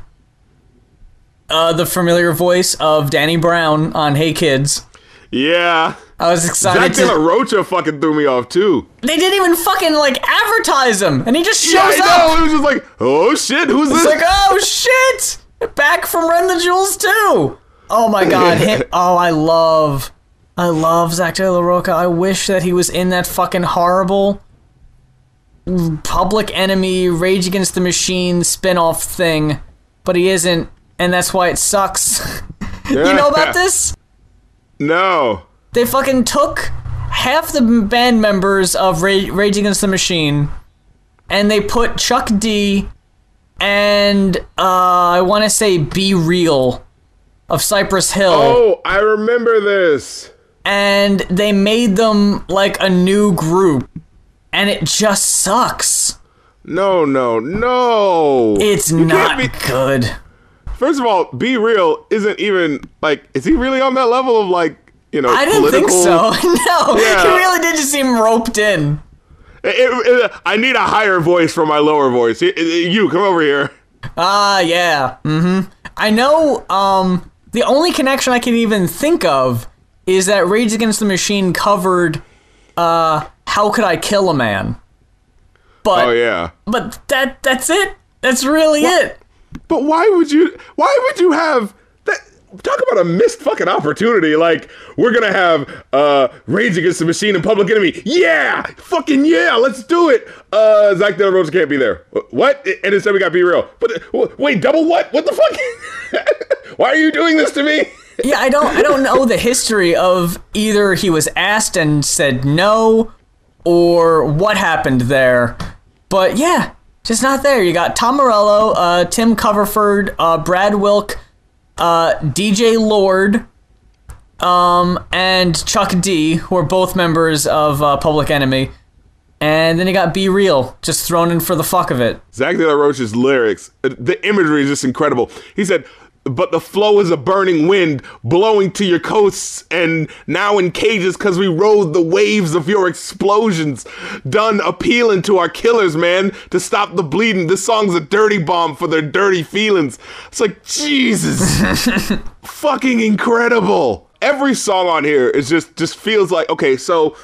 uh, the familiar voice of Danny Brown on Hey Kids. Yeah. I was excited. Zach De La Rocha fucking threw me off too. They didn't even fucking like advertise him, and he just shows yeah, I up. Know. It was just like, oh shit, who's it's this? like, oh shit, back from Run the Jewels too. Oh my god, him. Oh, I love, I love Zach De La Rocha. I wish that he was in that fucking horrible Public Enemy, Rage Against the Machine spin-off thing, but he isn't, and that's why it sucks. you know about this? No. They fucking took half the band members of Rage, Rage Against the Machine, and they put Chuck D and uh, I want to say B-Real of Cypress Hill. Oh, I remember this. And they made them like a new group and it just sucks. No, no, no. It's you not be- good. First of all, B-Real isn't even like is he really on that level of like, you know, I didn't political? think so. no. Yeah. He really did just seem roped in. It, it, it, I need a higher voice for my lower voice. You come over here. Ah, uh, yeah. Mhm. I know um the only connection I can even think of is that Rage Against the Machine covered uh how could I kill a man? But Oh yeah. But that that's it. That's really what? it. But why would you why would you have that talk about a missed fucking opportunity. Like, we're gonna have uh Rage Against the Machine and Public Enemy. Yeah! Fucking yeah, let's do it! Uh Zach De La Rocha can't be there. What? And instead we got B-Real. But wait, double what? What the fuck? why are you doing this to me? yeah, I don't I don't know the history of either he was asked and said no or what happened there. But yeah, just not there. You got Tom Morello, uh, Tim Commerford, uh, Brad Wilk, uh, DJ Lord, um, and Chuck D, who are both members of uh, Public Enemy. And then you got B-Real, just thrown in for the fuck of it. Zach De La Rocha's lyrics, the imagery is just incredible. He said, but the flow is a burning wind blowing to your coasts and now in cages because we rode the waves of your explosions. Done appealing to our killers, man, to stop the bleeding. This song's a dirty bomb for their dirty feelings. It's like, Jesus. Fucking incredible. Every song on here is just just feels like okay, so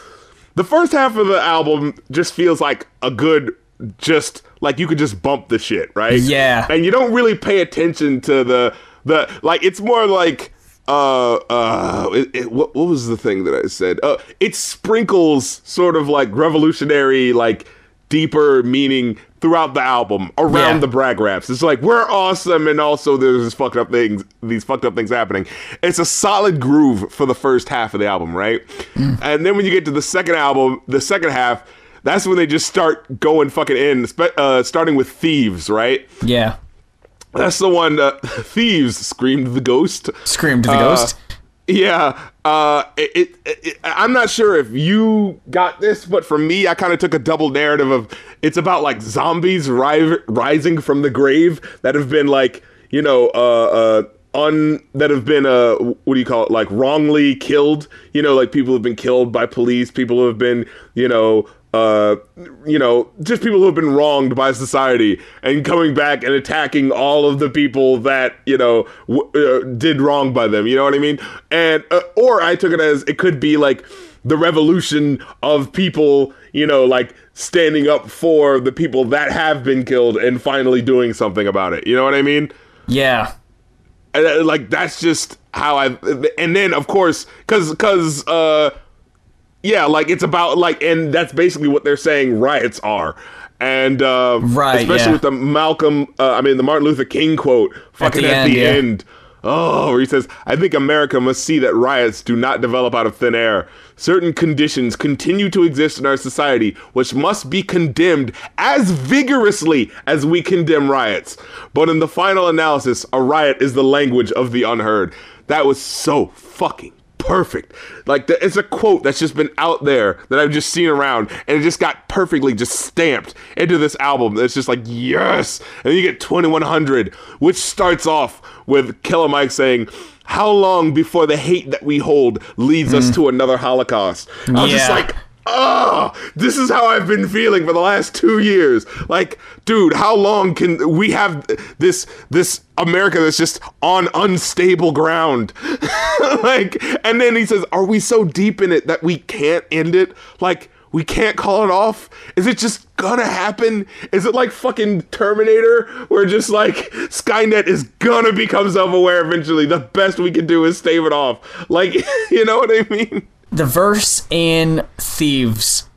the first half of the album just feels like a good just like you could just bump the shit, right? Yeah. And you don't really pay attention to the the like it's more like uh uh it, it, what, what was the thing that I said? Uh it sprinkles sort of like revolutionary like deeper meaning throughout the album around yeah. the brag raps. It's like we're awesome and also there's this fucked up things these fucked up things happening. It's a solid groove for the first half of the album, right? Mm. And then when you get to the second album, the second half, that's when they just start going fucking in, uh, starting with Thieves, right? Yeah. That's the one. Uh, Thieves screamed the ghost. Screamed the uh, ghost. Yeah. Uh, it, it, it, I'm not sure if you got this, but for me, I kind of took a double narrative of it's about like zombies ri- rising from the grave that have been like you know uh, uh un that have been uh what do you call it like wrongly killed. You know, like people have been killed by police. People have been you know uh, you know, just people who have been wronged by society and coming back and attacking all of the people that you know w- uh, did wrong by them. You know what I mean? And uh, or I took it as it could be like the revolution of people, you know, like standing up for the people that have been killed and finally doing something about it. You know what I mean? Yeah. And, uh, like that's just how I. And then of course, because because uh yeah, like it's about like, and that's basically what they're saying riots are. And uh, Right, especially yeah. with the Malcolm, uh, I mean the Martin Luther King quote, fucking the at end, the yeah. end. Oh, where he says, "I think America must see that riots do not develop out of thin air. Certain conditions continue to exist in our society, which must be condemned as vigorously as we condemn riots. But in the final analysis, a riot is the language of the unheard." That was so fucking perfect. Like the, it's a quote that's just been out there that I've just seen around, and it just got perfectly just stamped into this album. It's just like yes, and you get 2100, which starts off with Killer Mike saying. How long before the hate that we hold leads us mm. to another Holocaust? I was just like, oh, this is how I've been feeling for the last two years. Like, dude, how long can we have this this America that's just on unstable ground? like, and then he says, "Are we so deep in it that we can't end it? Like." We can't call it off. Is it just gonna happen? Is it like fucking Terminator, where just like Skynet is gonna become self-aware eventually? The best we can do is stave it off. Like, you know what I mean? The verse in Thieves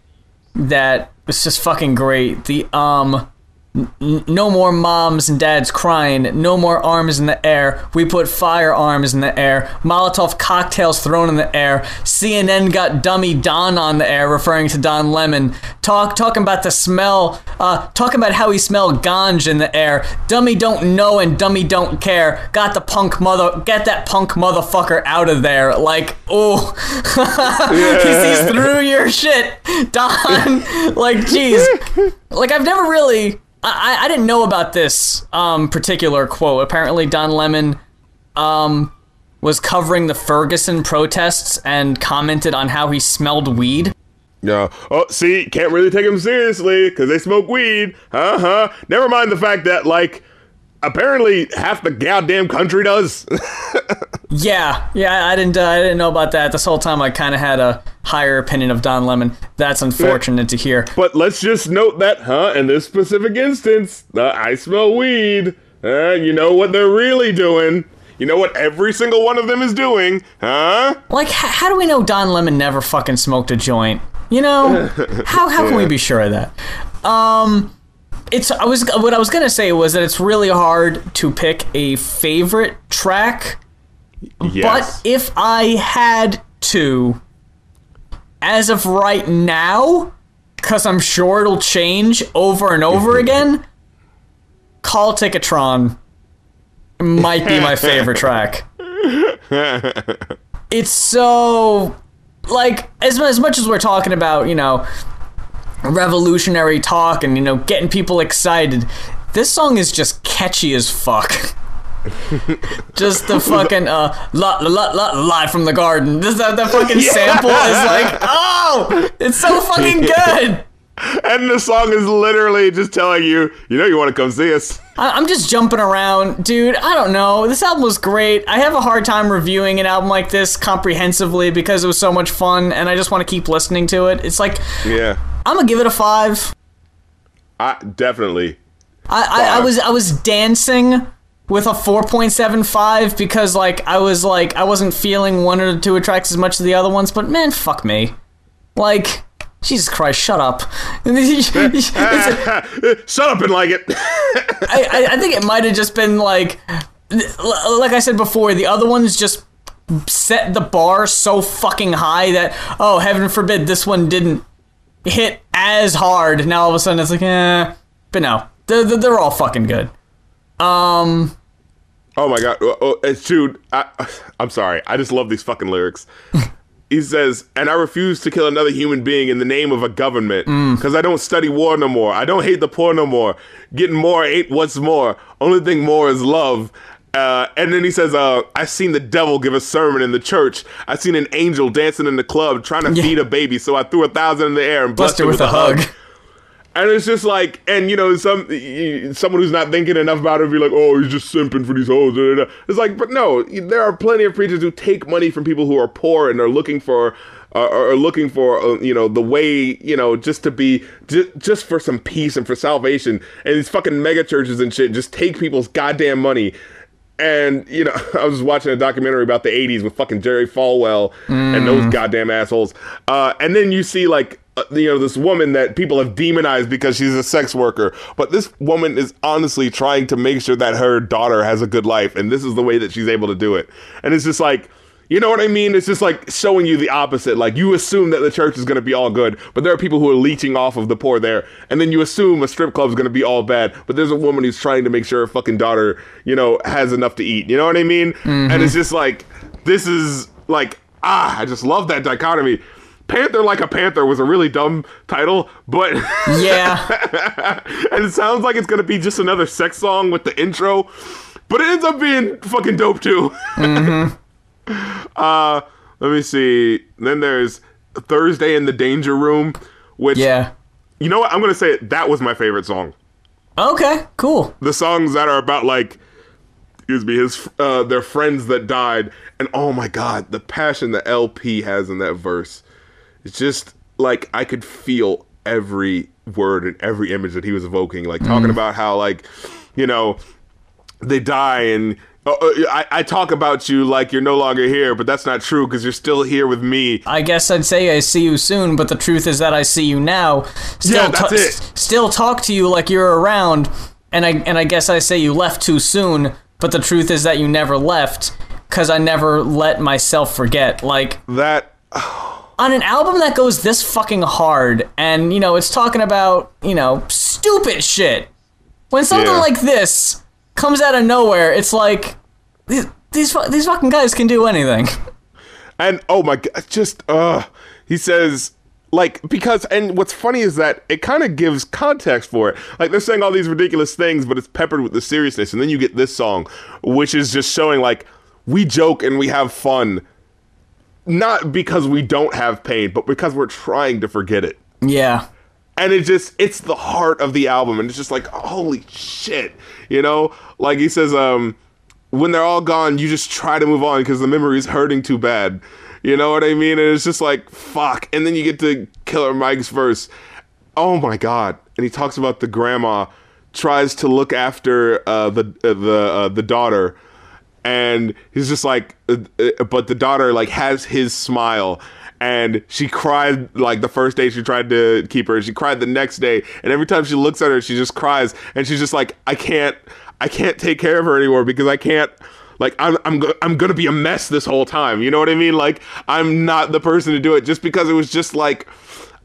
that was just fucking great. The um no more moms and dads crying, no more arms in the air. We put firearms in the air. Molotov cocktails thrown in the air. CNN got dummy Don on the air referring to Don Lemon. Talk talking about the smell uh talking about how he smelled ganj in the air. Dummy don't know and dummy don't care. Got the punk mother get that punk motherfucker out of there. Like, oh he sees through your shit, Don. like, jeez. Like, I've never really. I, I didn't know about this um, particular quote. Apparently, Don Lemon um, was covering the Ferguson protests and commented on how he smelled weed. Yeah. Oh, see, can't really take them seriously because they smoke weed. Uh huh. Never mind the fact that, like, apparently half the goddamn country does. Yeah, yeah, I didn't, uh, I didn't know about that. This whole time, I kind of had a higher opinion of Don Lemon. That's unfortunate to hear. but let's just note that, huh? In this specific instance, uh, I smell weed. Uh, you know what they're really doing. You know what every single one of them is doing, huh? Like, h- how do we know Don Lemon never fucking smoked a joint? You know, how how can we be sure of that? Um, it's I was what I was gonna say was that it's really hard to pick a favorite track, Yes. but if I had to, as of right now, because I'm sure it'll change over and over again, Call Ticketron might be my favorite track. It's so like as as much as we're talking about, you know, revolutionary talk and you know getting people excited. This song is just catchy as fuck. just the fucking uh la la la live from the garden. Just that the fucking sample is like, oh, it's so fucking good. and the song is literally just telling you, you know, you want to come see us. I- I'm just jumping around, dude. I don't know. This album was great. I have a hard time reviewing an album like this comprehensively because it was so much fun, and I just want to keep listening to it. It's like Yeah. I'm gonna give it a five. I definitely. I, I, I was I was dancing with a 4.75 because like I was like I wasn't feeling one or two tracks as much as the other ones, but man, fuck me. Like Jesus Christ, shut up. A- Shut up and like it. I, I, I think it might have just been like, like I said before, the other ones just set the bar so fucking high that oh heaven forbid this one didn't hit as hard. Now all of a sudden it's like eh, but no, they're, they're all fucking good. Um, Oh my god, oh, oh, dude. I, I'm sorry. I just love these fucking lyrics. he says, "And I refuse to kill another human being in the name of a government because I don't study war no more. I don't hate the poor no more. Getting more ain't what's more. Only thing more is love." Uh, and then he says, uh, "I seen the devil give a sermon in the church. I seen an angel dancing in the club trying to Yeah. feed a baby. So I threw a thousand in the air and blessed Buster her with a hug. And it's just like, and you know, some someone who's not thinking enough about it would be like, "Oh, he's just simping for these hoes." It's like, but no, there are plenty of preachers who take money from people who are poor and are looking for, uh, are looking for, uh, you know, the way, you know, just to be, just, just for some peace and for salvation. And these fucking mega churches and shit just take people's goddamn money. And you know, I was watching a documentary about the '80s with fucking Jerry Falwell and those goddamn assholes. Uh, and then you see like uh, you know this woman that people have demonized because she's a sex worker, but this woman is honestly trying to make sure that her daughter has a good life, and this is the way that she's able to do it. And it's just like. You know what I mean? It's just like showing you the opposite. Like you assume that the church is going to be all good, but there are people who are leeching off of the poor there. And then you assume a strip club is going to be all bad, but there's a woman who's trying to make sure her fucking daughter, you know, has enough to eat. You know what I mean? And it's just like this is like ah, I just love that dichotomy. Panther like a panther was a really dumb title, but Yeah. and it sounds like it's gonna be just another sex song with the intro, but it ends up being fucking dope too. uh, let me see. Then there's Thursday in the Danger Room, which Yeah. you know what I'm gonna say. It, that was my favorite song. Okay, cool. The songs that are about like, excuse me, his uh, their friends that died, and oh my god, the passion that El-P has in that verse. It's just like I could feel every word and every image that he was evoking, like talking about how like, you know, they die and. Uh, uh, I, I talk about you like you're no longer here, but that's not true because you're still here with me. I guess I'd say I see you soon, but the truth is that I see you now. Still Yeah, that's ta- it. s- Still talk to you like you're around, and I and I guess I say you left too soon, but the truth is that you never left, cause I never let myself forget. Like That on an album that goes this fucking hard, and you know it's talking about you know stupid shit. When something Yeah. like this comes out of nowhere, it's like these these, these fucking guys can do anything. And oh my god, just uh he says like because and what's funny is that it kind of gives context for it. Like they're saying all these ridiculous things, but it's peppered with the seriousness. And then you get this song, which is just showing like we joke and we have fun, not because we don't have pain, but because we're trying to forget it. Yeah. And it just it's the heart of the album, and it's just like holy shit, you know. Like he says, um, when they're all gone, you just try to move on because the memory's hurting too bad. You know what I mean? And it's just like fuck. And then you get to Killer Mike's verse. Oh my god! And he talks about the grandma tries to look after uh, the uh, the uh, the daughter, and he's just like, uh, uh, but the daughter like has his smile. And she cried like the first day she tried to keep her. She cried the next day, and every time she looks at her, she just cries. And she's just like, I can't, I can't take care of her anymore because I can't. Like I'm, I'm, go- I'm gonna be a mess this whole time. You know what I mean? Like I'm not the person to do it just because it was just like.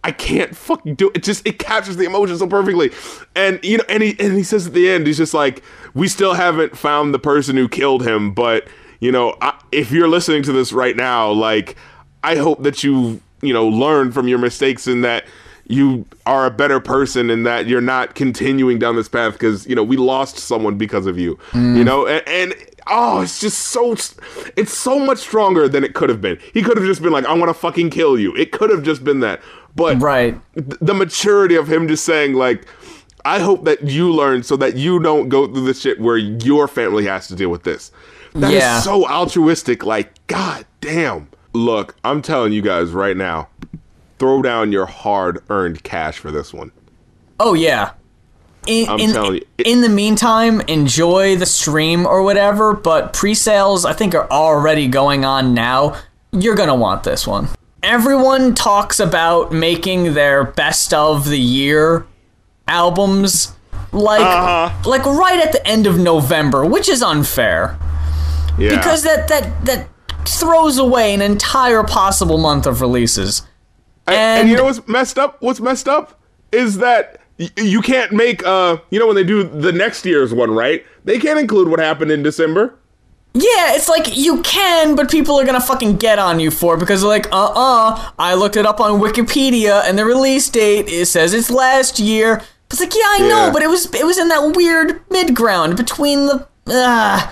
I can't fucking do it. It just it captures the emotion so perfectly. And you know, and he and he says at the end, he's just like, we still haven't found the person who killed him, but you know, I, if you're listening to this right now, like, I hope that you you know learn from your mistakes and that you are a better person and that you're not continuing down this path because you know we lost someone because of you. Mm. You know, and, and oh, it's just so it's so much stronger than it could have been. He could have just been like, I want to fucking kill you. It could have just been that. But Right. th- the maturity of him just saying like I hope that you learn so that you don't go through the shit where your family has to deal with this. That is Yeah. so altruistic. Like, god damn. Look, I'm telling you guys right now, throw down your hard-earned cash for this one. Oh yeah. In, I'm in, telling you, it- in the meantime, enjoy the stream or whatever, but pre-sales I think are already going on now. You're gonna want this one. Everyone talks about making their best of the year albums like Uh-huh. like right at the end of November, which is unfair. Yeah. Because that that that throws away an entire possible month of releases. and, and- you know what's messed up? What's messed up is that y- you can't make uh you know when they do the next year's one, right? They can't include what happened in December. Yeah, it's like you can, but people are gonna fucking get on you for it because they're like, uh uh I looked it up on Wikipedia and the release date it says it's last year. It's like, yeah, I know, but it was it was in that weird mid ground between the uh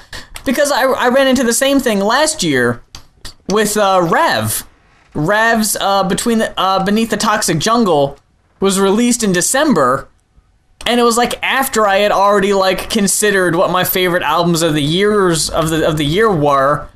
because I, I ran into the same thing last year with uh, Rev. Rev's uh, between the uh, beneath the toxic jungle was released in December, and it was like after I had already like considered what my favorite albums of the years of the of the year were.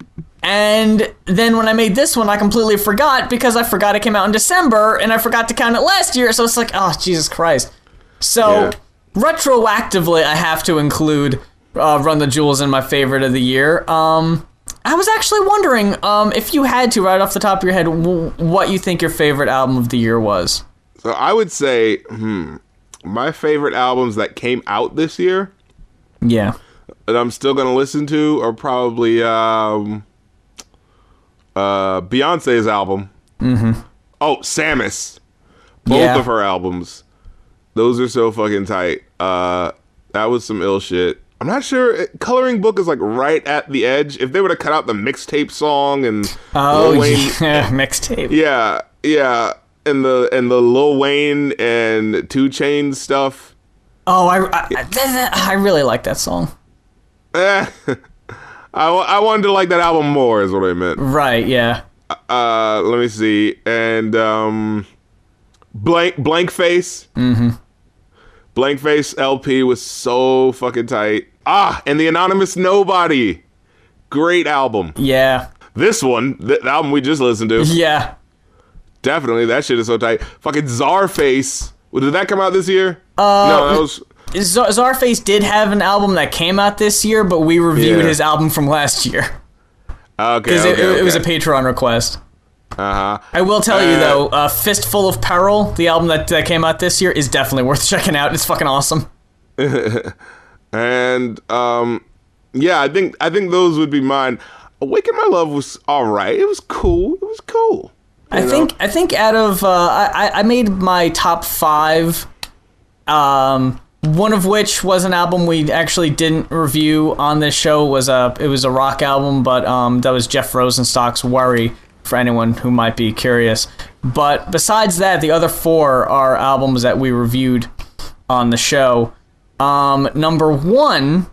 And then when I made this one, I completely forgot because I forgot it came out in December and I forgot to count it last year. So it's like, oh, Jesus Christ. So Yeah. retroactively, I have to include uh, Run the Jewels in my favorite of the year. Um, I was actually wondering um, if you had to, right off the top of your head, w- what you think your favorite album of the year was. So I would say, hmm, my favorite albums that came out this year Yeah. that I'm still gonna listen to are probably um, uh, Beyonce's album. Mm-hmm. Oh, Sammus. Both Yeah. of her albums. Those are so fucking tight. Uh, that was some ill shit. I'm not sure. Coloring Book is like right at the edge. If they would have cut out the mixtape song and Oh, Lil Wayne, yeah. Mixtape. yeah, yeah, and the and the Lil Wayne and 2 Chainz stuff. Oh, I, I, I, I really like that song. Eh, I, I wanted to like that album more, is what I meant. Right, yeah. Uh, let me see, and um, blank blank face. Mm-hmm. Blank face LP was so fucking tight. Ah, and the Anonymous Nobody, great album. Yeah. This one, the album we just listened to, Yeah. definitely that shit is so tight. Fucking Czarface. Did that come out this year? Uh, no, that was. Z- Czarface did have an album that came out this year, but we reviewed Yeah. his album from last year. Okay, Because okay, it, it was a. Patreon request. Uh-huh. I will tell you Uh, though, uh, Fistful of Peril, the album that, that came out this year, is definitely worth checking out. It's fucking awesome. And um, yeah, I think I think those would be mine. Awaken My Love was all right. It was cool. It was cool. I know? think I think out of uh, I I made my top five, um, one of which was an album we actually didn't review on this show. was a it was a rock album, but um, that was Jeff Rosenstock's Worry for anyone who might be curious. But besides that, the other four are albums that we reviewed on the show. Um, number one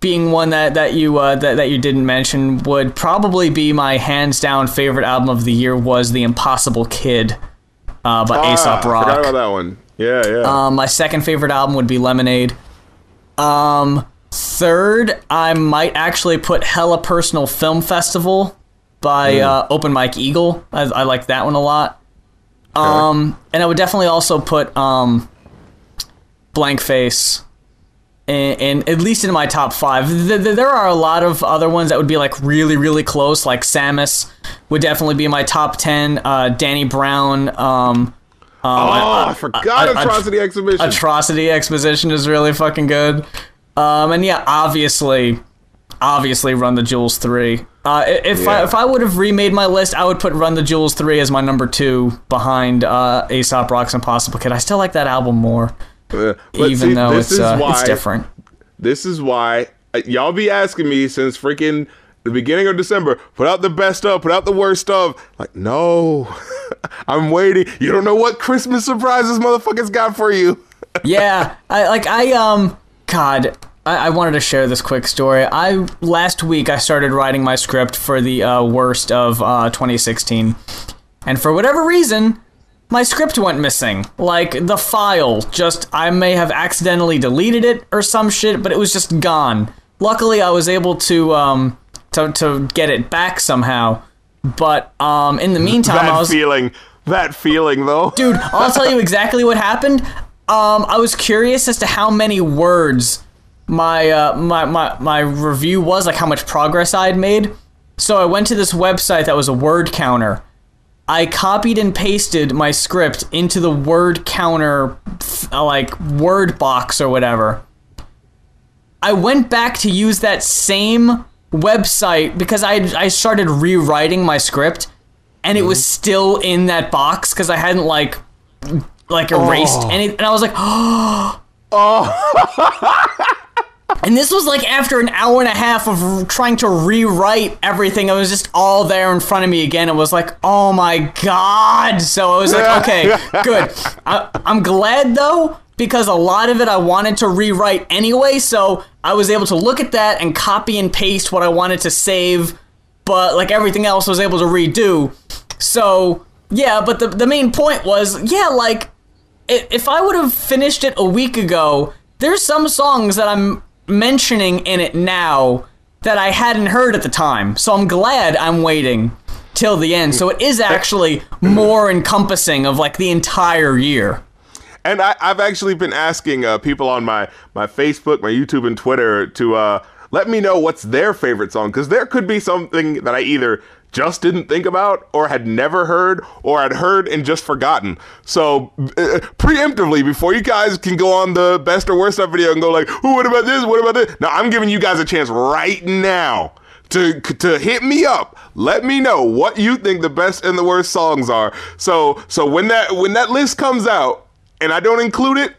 being one that that you uh, that that you didn't mention would probably be my hands down favorite album of the year was The Impossible Kid uh, by Ah, Aesop Forgot about that one. Yeah, yeah. Um, my second favorite album would be Lemonade. Um, third, I might actually put Hella Personal Film Festival by Hmm. uh, Open Mike Eagle. I, I like that one a lot. Um, and I would definitely also put um, Blank Face. and, in at least in my top five, Th- th- there are a lot of other ones that would be like really, really close. Like Sammus would definitely be my top ten. Uh, Danny Brown, um, oh, I, forgot I- I- Atrocity Exhibition. Atrocity Exposition is really fucking good. Um, and yeah, obviously, obviously, Run the Jewels three. Uh, i- if I if I would have remade my list, I would put Run the Jewels three as my number two behind uh, Aesop Rock's Impossible Kid. I still like that album more, Uh, even see, though this it's is uh, why, it's different. This is why uh, y'all be asking me since freaking the beginning of December. Put out the best of, put out the worst of. Like, no, I'm waiting. You don't know what Christmas surprises motherfuckers got for you. yeah, I like I um God, I, I wanted to share this quick story. I last week I started writing my script for the uh, worst of uh, 2016, and for whatever reason, my script went missing. Like the file, just I may have accidentally deleted it or some shit, but it was just gone. Luckily, I was able to um to to get it back somehow. But um in the meantime, I that was feeling, that feeling though. dude i'll tell you exactly what happened um i was curious as to how many words my uh my my, my review was like how much progress i had made so i went to this website that was a word counter i copied and pasted my script into the word counter uh, like word box or whatever i went back to use that same website because i i started rewriting my script and it was still in that box because I hadn't like like erased Oh. any, and I was like, oh. oh. and this was like after an hour and a half of trying to rewrite everything. It was just all there in front of me again. It was like, oh my god! So I was like, okay, good. I, I'm glad though because a lot of it I wanted to rewrite anyway, so I was able to look at that and copy and paste what I wanted to save, but like everything else I was able to redo. So, yeah, but the, the main point was, yeah, like, if I would have finished it a week ago, there's some songs that I'm mentioning in it now that I hadn't heard at the time. So I'm glad I'm waiting till the end. So it is actually more encompassing of like the entire year. And I, I've actually been asking uh, people on my, my Facebook, my YouTube, and Twitter to uh, let me know what's their favorite song because there could be something that I either just didn't think about or had never heard or had heard and just forgotten. So uh, preemptively, before you guys can go on the best or worst stuff video and go like, "Ooh, what about this? What about this?" Now I'm giving you guys a chance right now to to hit me up. Let me know what you think the best and the worst songs are. So so when that when that list comes out and I don't include it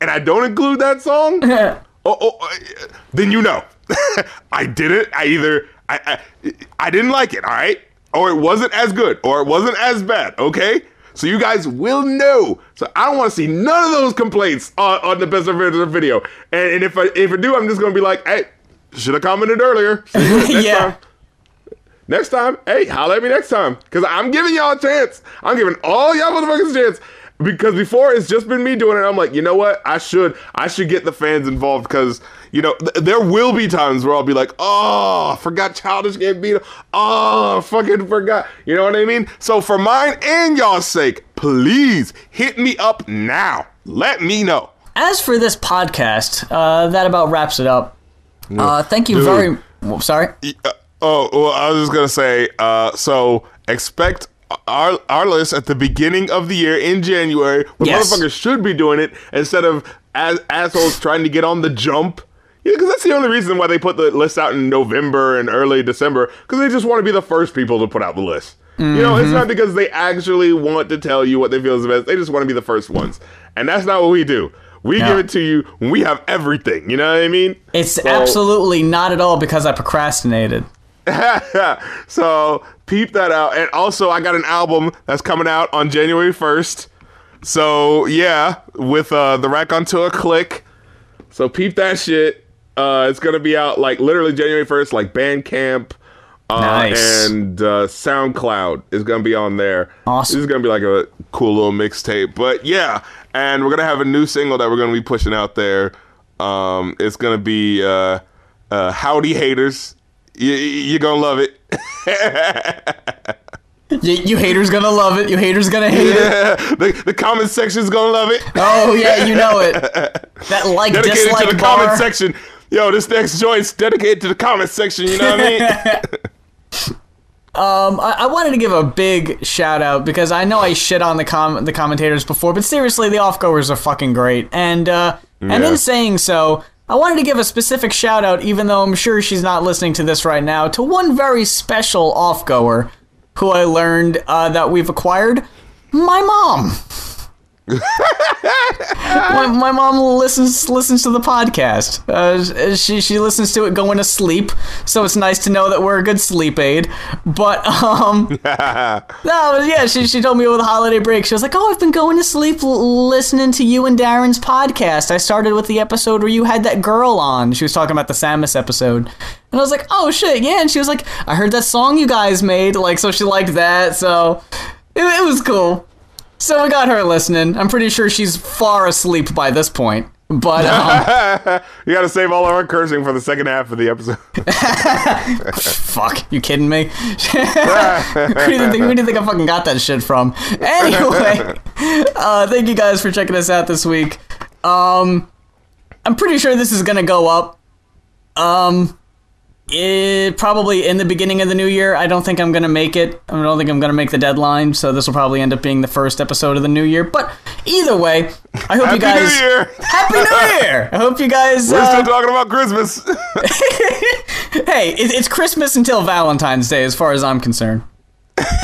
and I don't include that song, oh, oh, uh, then you know I did it. I either I, I I didn't like it, all right, or it wasn't as good, or it wasn't as bad. Okay. So you guys will know. So I don't want to see none of those complaints on, on the best of Vendor video. And, and if I if I do, I'm just gonna be like, hey, should have commented earlier. Next Yeah. time. Next time, hey, holla at me next time. Cause I'm giving y'all a chance. I'm giving all y'all motherfuckers a chance. Because before it's just been me doing it, I'm like, you know what? I should, I should get the fans involved because you know th- there will be times where I'll be like, oh, forgot Childish Gambino. Oh, fucking forgot. You know what I mean? So for mine and y'all's sake, please hit me up now. Let me know. As for this podcast, uh, that about wraps it up. Uh, thank you Dude. very. well, sorry. Uh, oh, well, I was just gonna say. Uh, so expect our our list at the beginning of the year in January. When Yes. motherfuckers should be doing it instead of as assholes trying to get on the jump. Yeah, because that's the only reason why they put the list out in November and early December. Because they just want to be the first people to put out the list. You know, it's not mm-hmm. because they actually want to tell you what they feel is the best. They just want to be the first ones, and that's not what we do. We No. give it to you when we have everything. You know what I mean? It's So- absolutely not at all because I procrastinated. so peep that out. And also, I got an album that's coming out on January 1st. So yeah, with uh, the Rack onto a click. So peep that shit. Uh, it's gonna be out like literally January 1st, like Bandcamp. Uh, Nice. And uh, SoundCloud is gonna be on there. Awesome. This is gonna be like a cool little mixtape. But yeah, and we're gonna have a new single that we're gonna be pushing out there. Um, it's gonna be uh, uh, "Howdy Haters." You, you're gonna love it. You, you haters gonna love it. You haters gonna hate it. the, the comment section's gonna love it. Oh yeah, you know it. That like dedicated to the bar. comment section. Yo, this next joint's dedicated to the comment section. You know what I mean? Um, I, I wanted to give a big shout out because I know I shit on the com- the commentators before, but seriously, the offgoers are fucking great. And uh, and in saying so, I wanted to give a specific shout out, even though I'm sure she's not listening to this right now, to one very special off goer who I learned uh, that we've acquired. My mom. My, my mom listens listens to the podcast. Uh, she she listens to it going to sleep, so it's nice to know that we're a good sleep aid. But um, no, yeah, she she told me over the holiday break. She was like, "Oh, I've been going to sleep l- listening to you and Darren's podcast. I started with the episode where you had that girl on. She was talking about the Sammus episode." And I was like, "Oh shit, yeah!" And she was like, "I heard that song you guys made." Like, so she liked that. So it, it was cool. So we got her listening. I'm pretty sure she's far asleep by this point. But um, you gotta save all of our cursing for the second half of the episode. fuck, you kidding me? where, do you think, where do you think I fucking got that shit from? Anyway, uh, thank you guys for checking us out this week. Um, I'm pretty sure this is gonna go up. Um, it, probably in the beginning of the new year. I don't think I'm gonna make it. I don't think I'm gonna make the deadline. So this will probably end up being the first episode of the new year. But either way, I hope you guys. Happy New Year! Happy New Year! I hope you guys. We're uh, still talking about Christmas. hey, it, it's Christmas until Valentine's Day, as far as I'm concerned.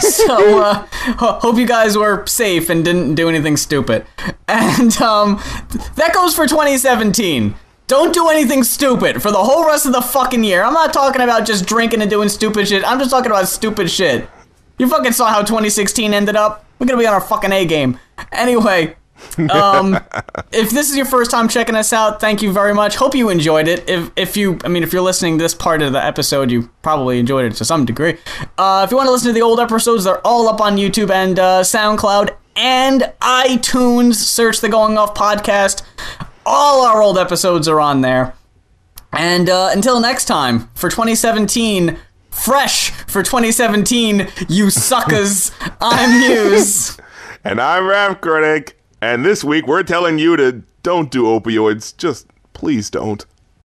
so, uh, hope you guys were safe and didn't do anything stupid. And um, that goes for 2017. Don't do anything stupid for the whole rest of the fucking year. I'm not talking about just drinking and doing stupid shit. I'm just talking about stupid shit. You fucking saw how 2016 ended up. We're gonna be on our fucking A game. Anyway, Um, if this is your first time checking us out, thank you very much. Hope you enjoyed it. If if you, I mean, if you're listening to this part of the episode, you probably enjoyed it to some degree. Uh, if you want to listen to the old episodes, they're all up on YouTube and uh, SoundCloud and iTunes. Search the Going Off podcast. All our old episodes are on there. And uh, until next time, for 2017, fresh for 2017, you suckers, I'm Muse. And I'm Rap Critic. And this week we're telling you to don't do opioids. Just please don't.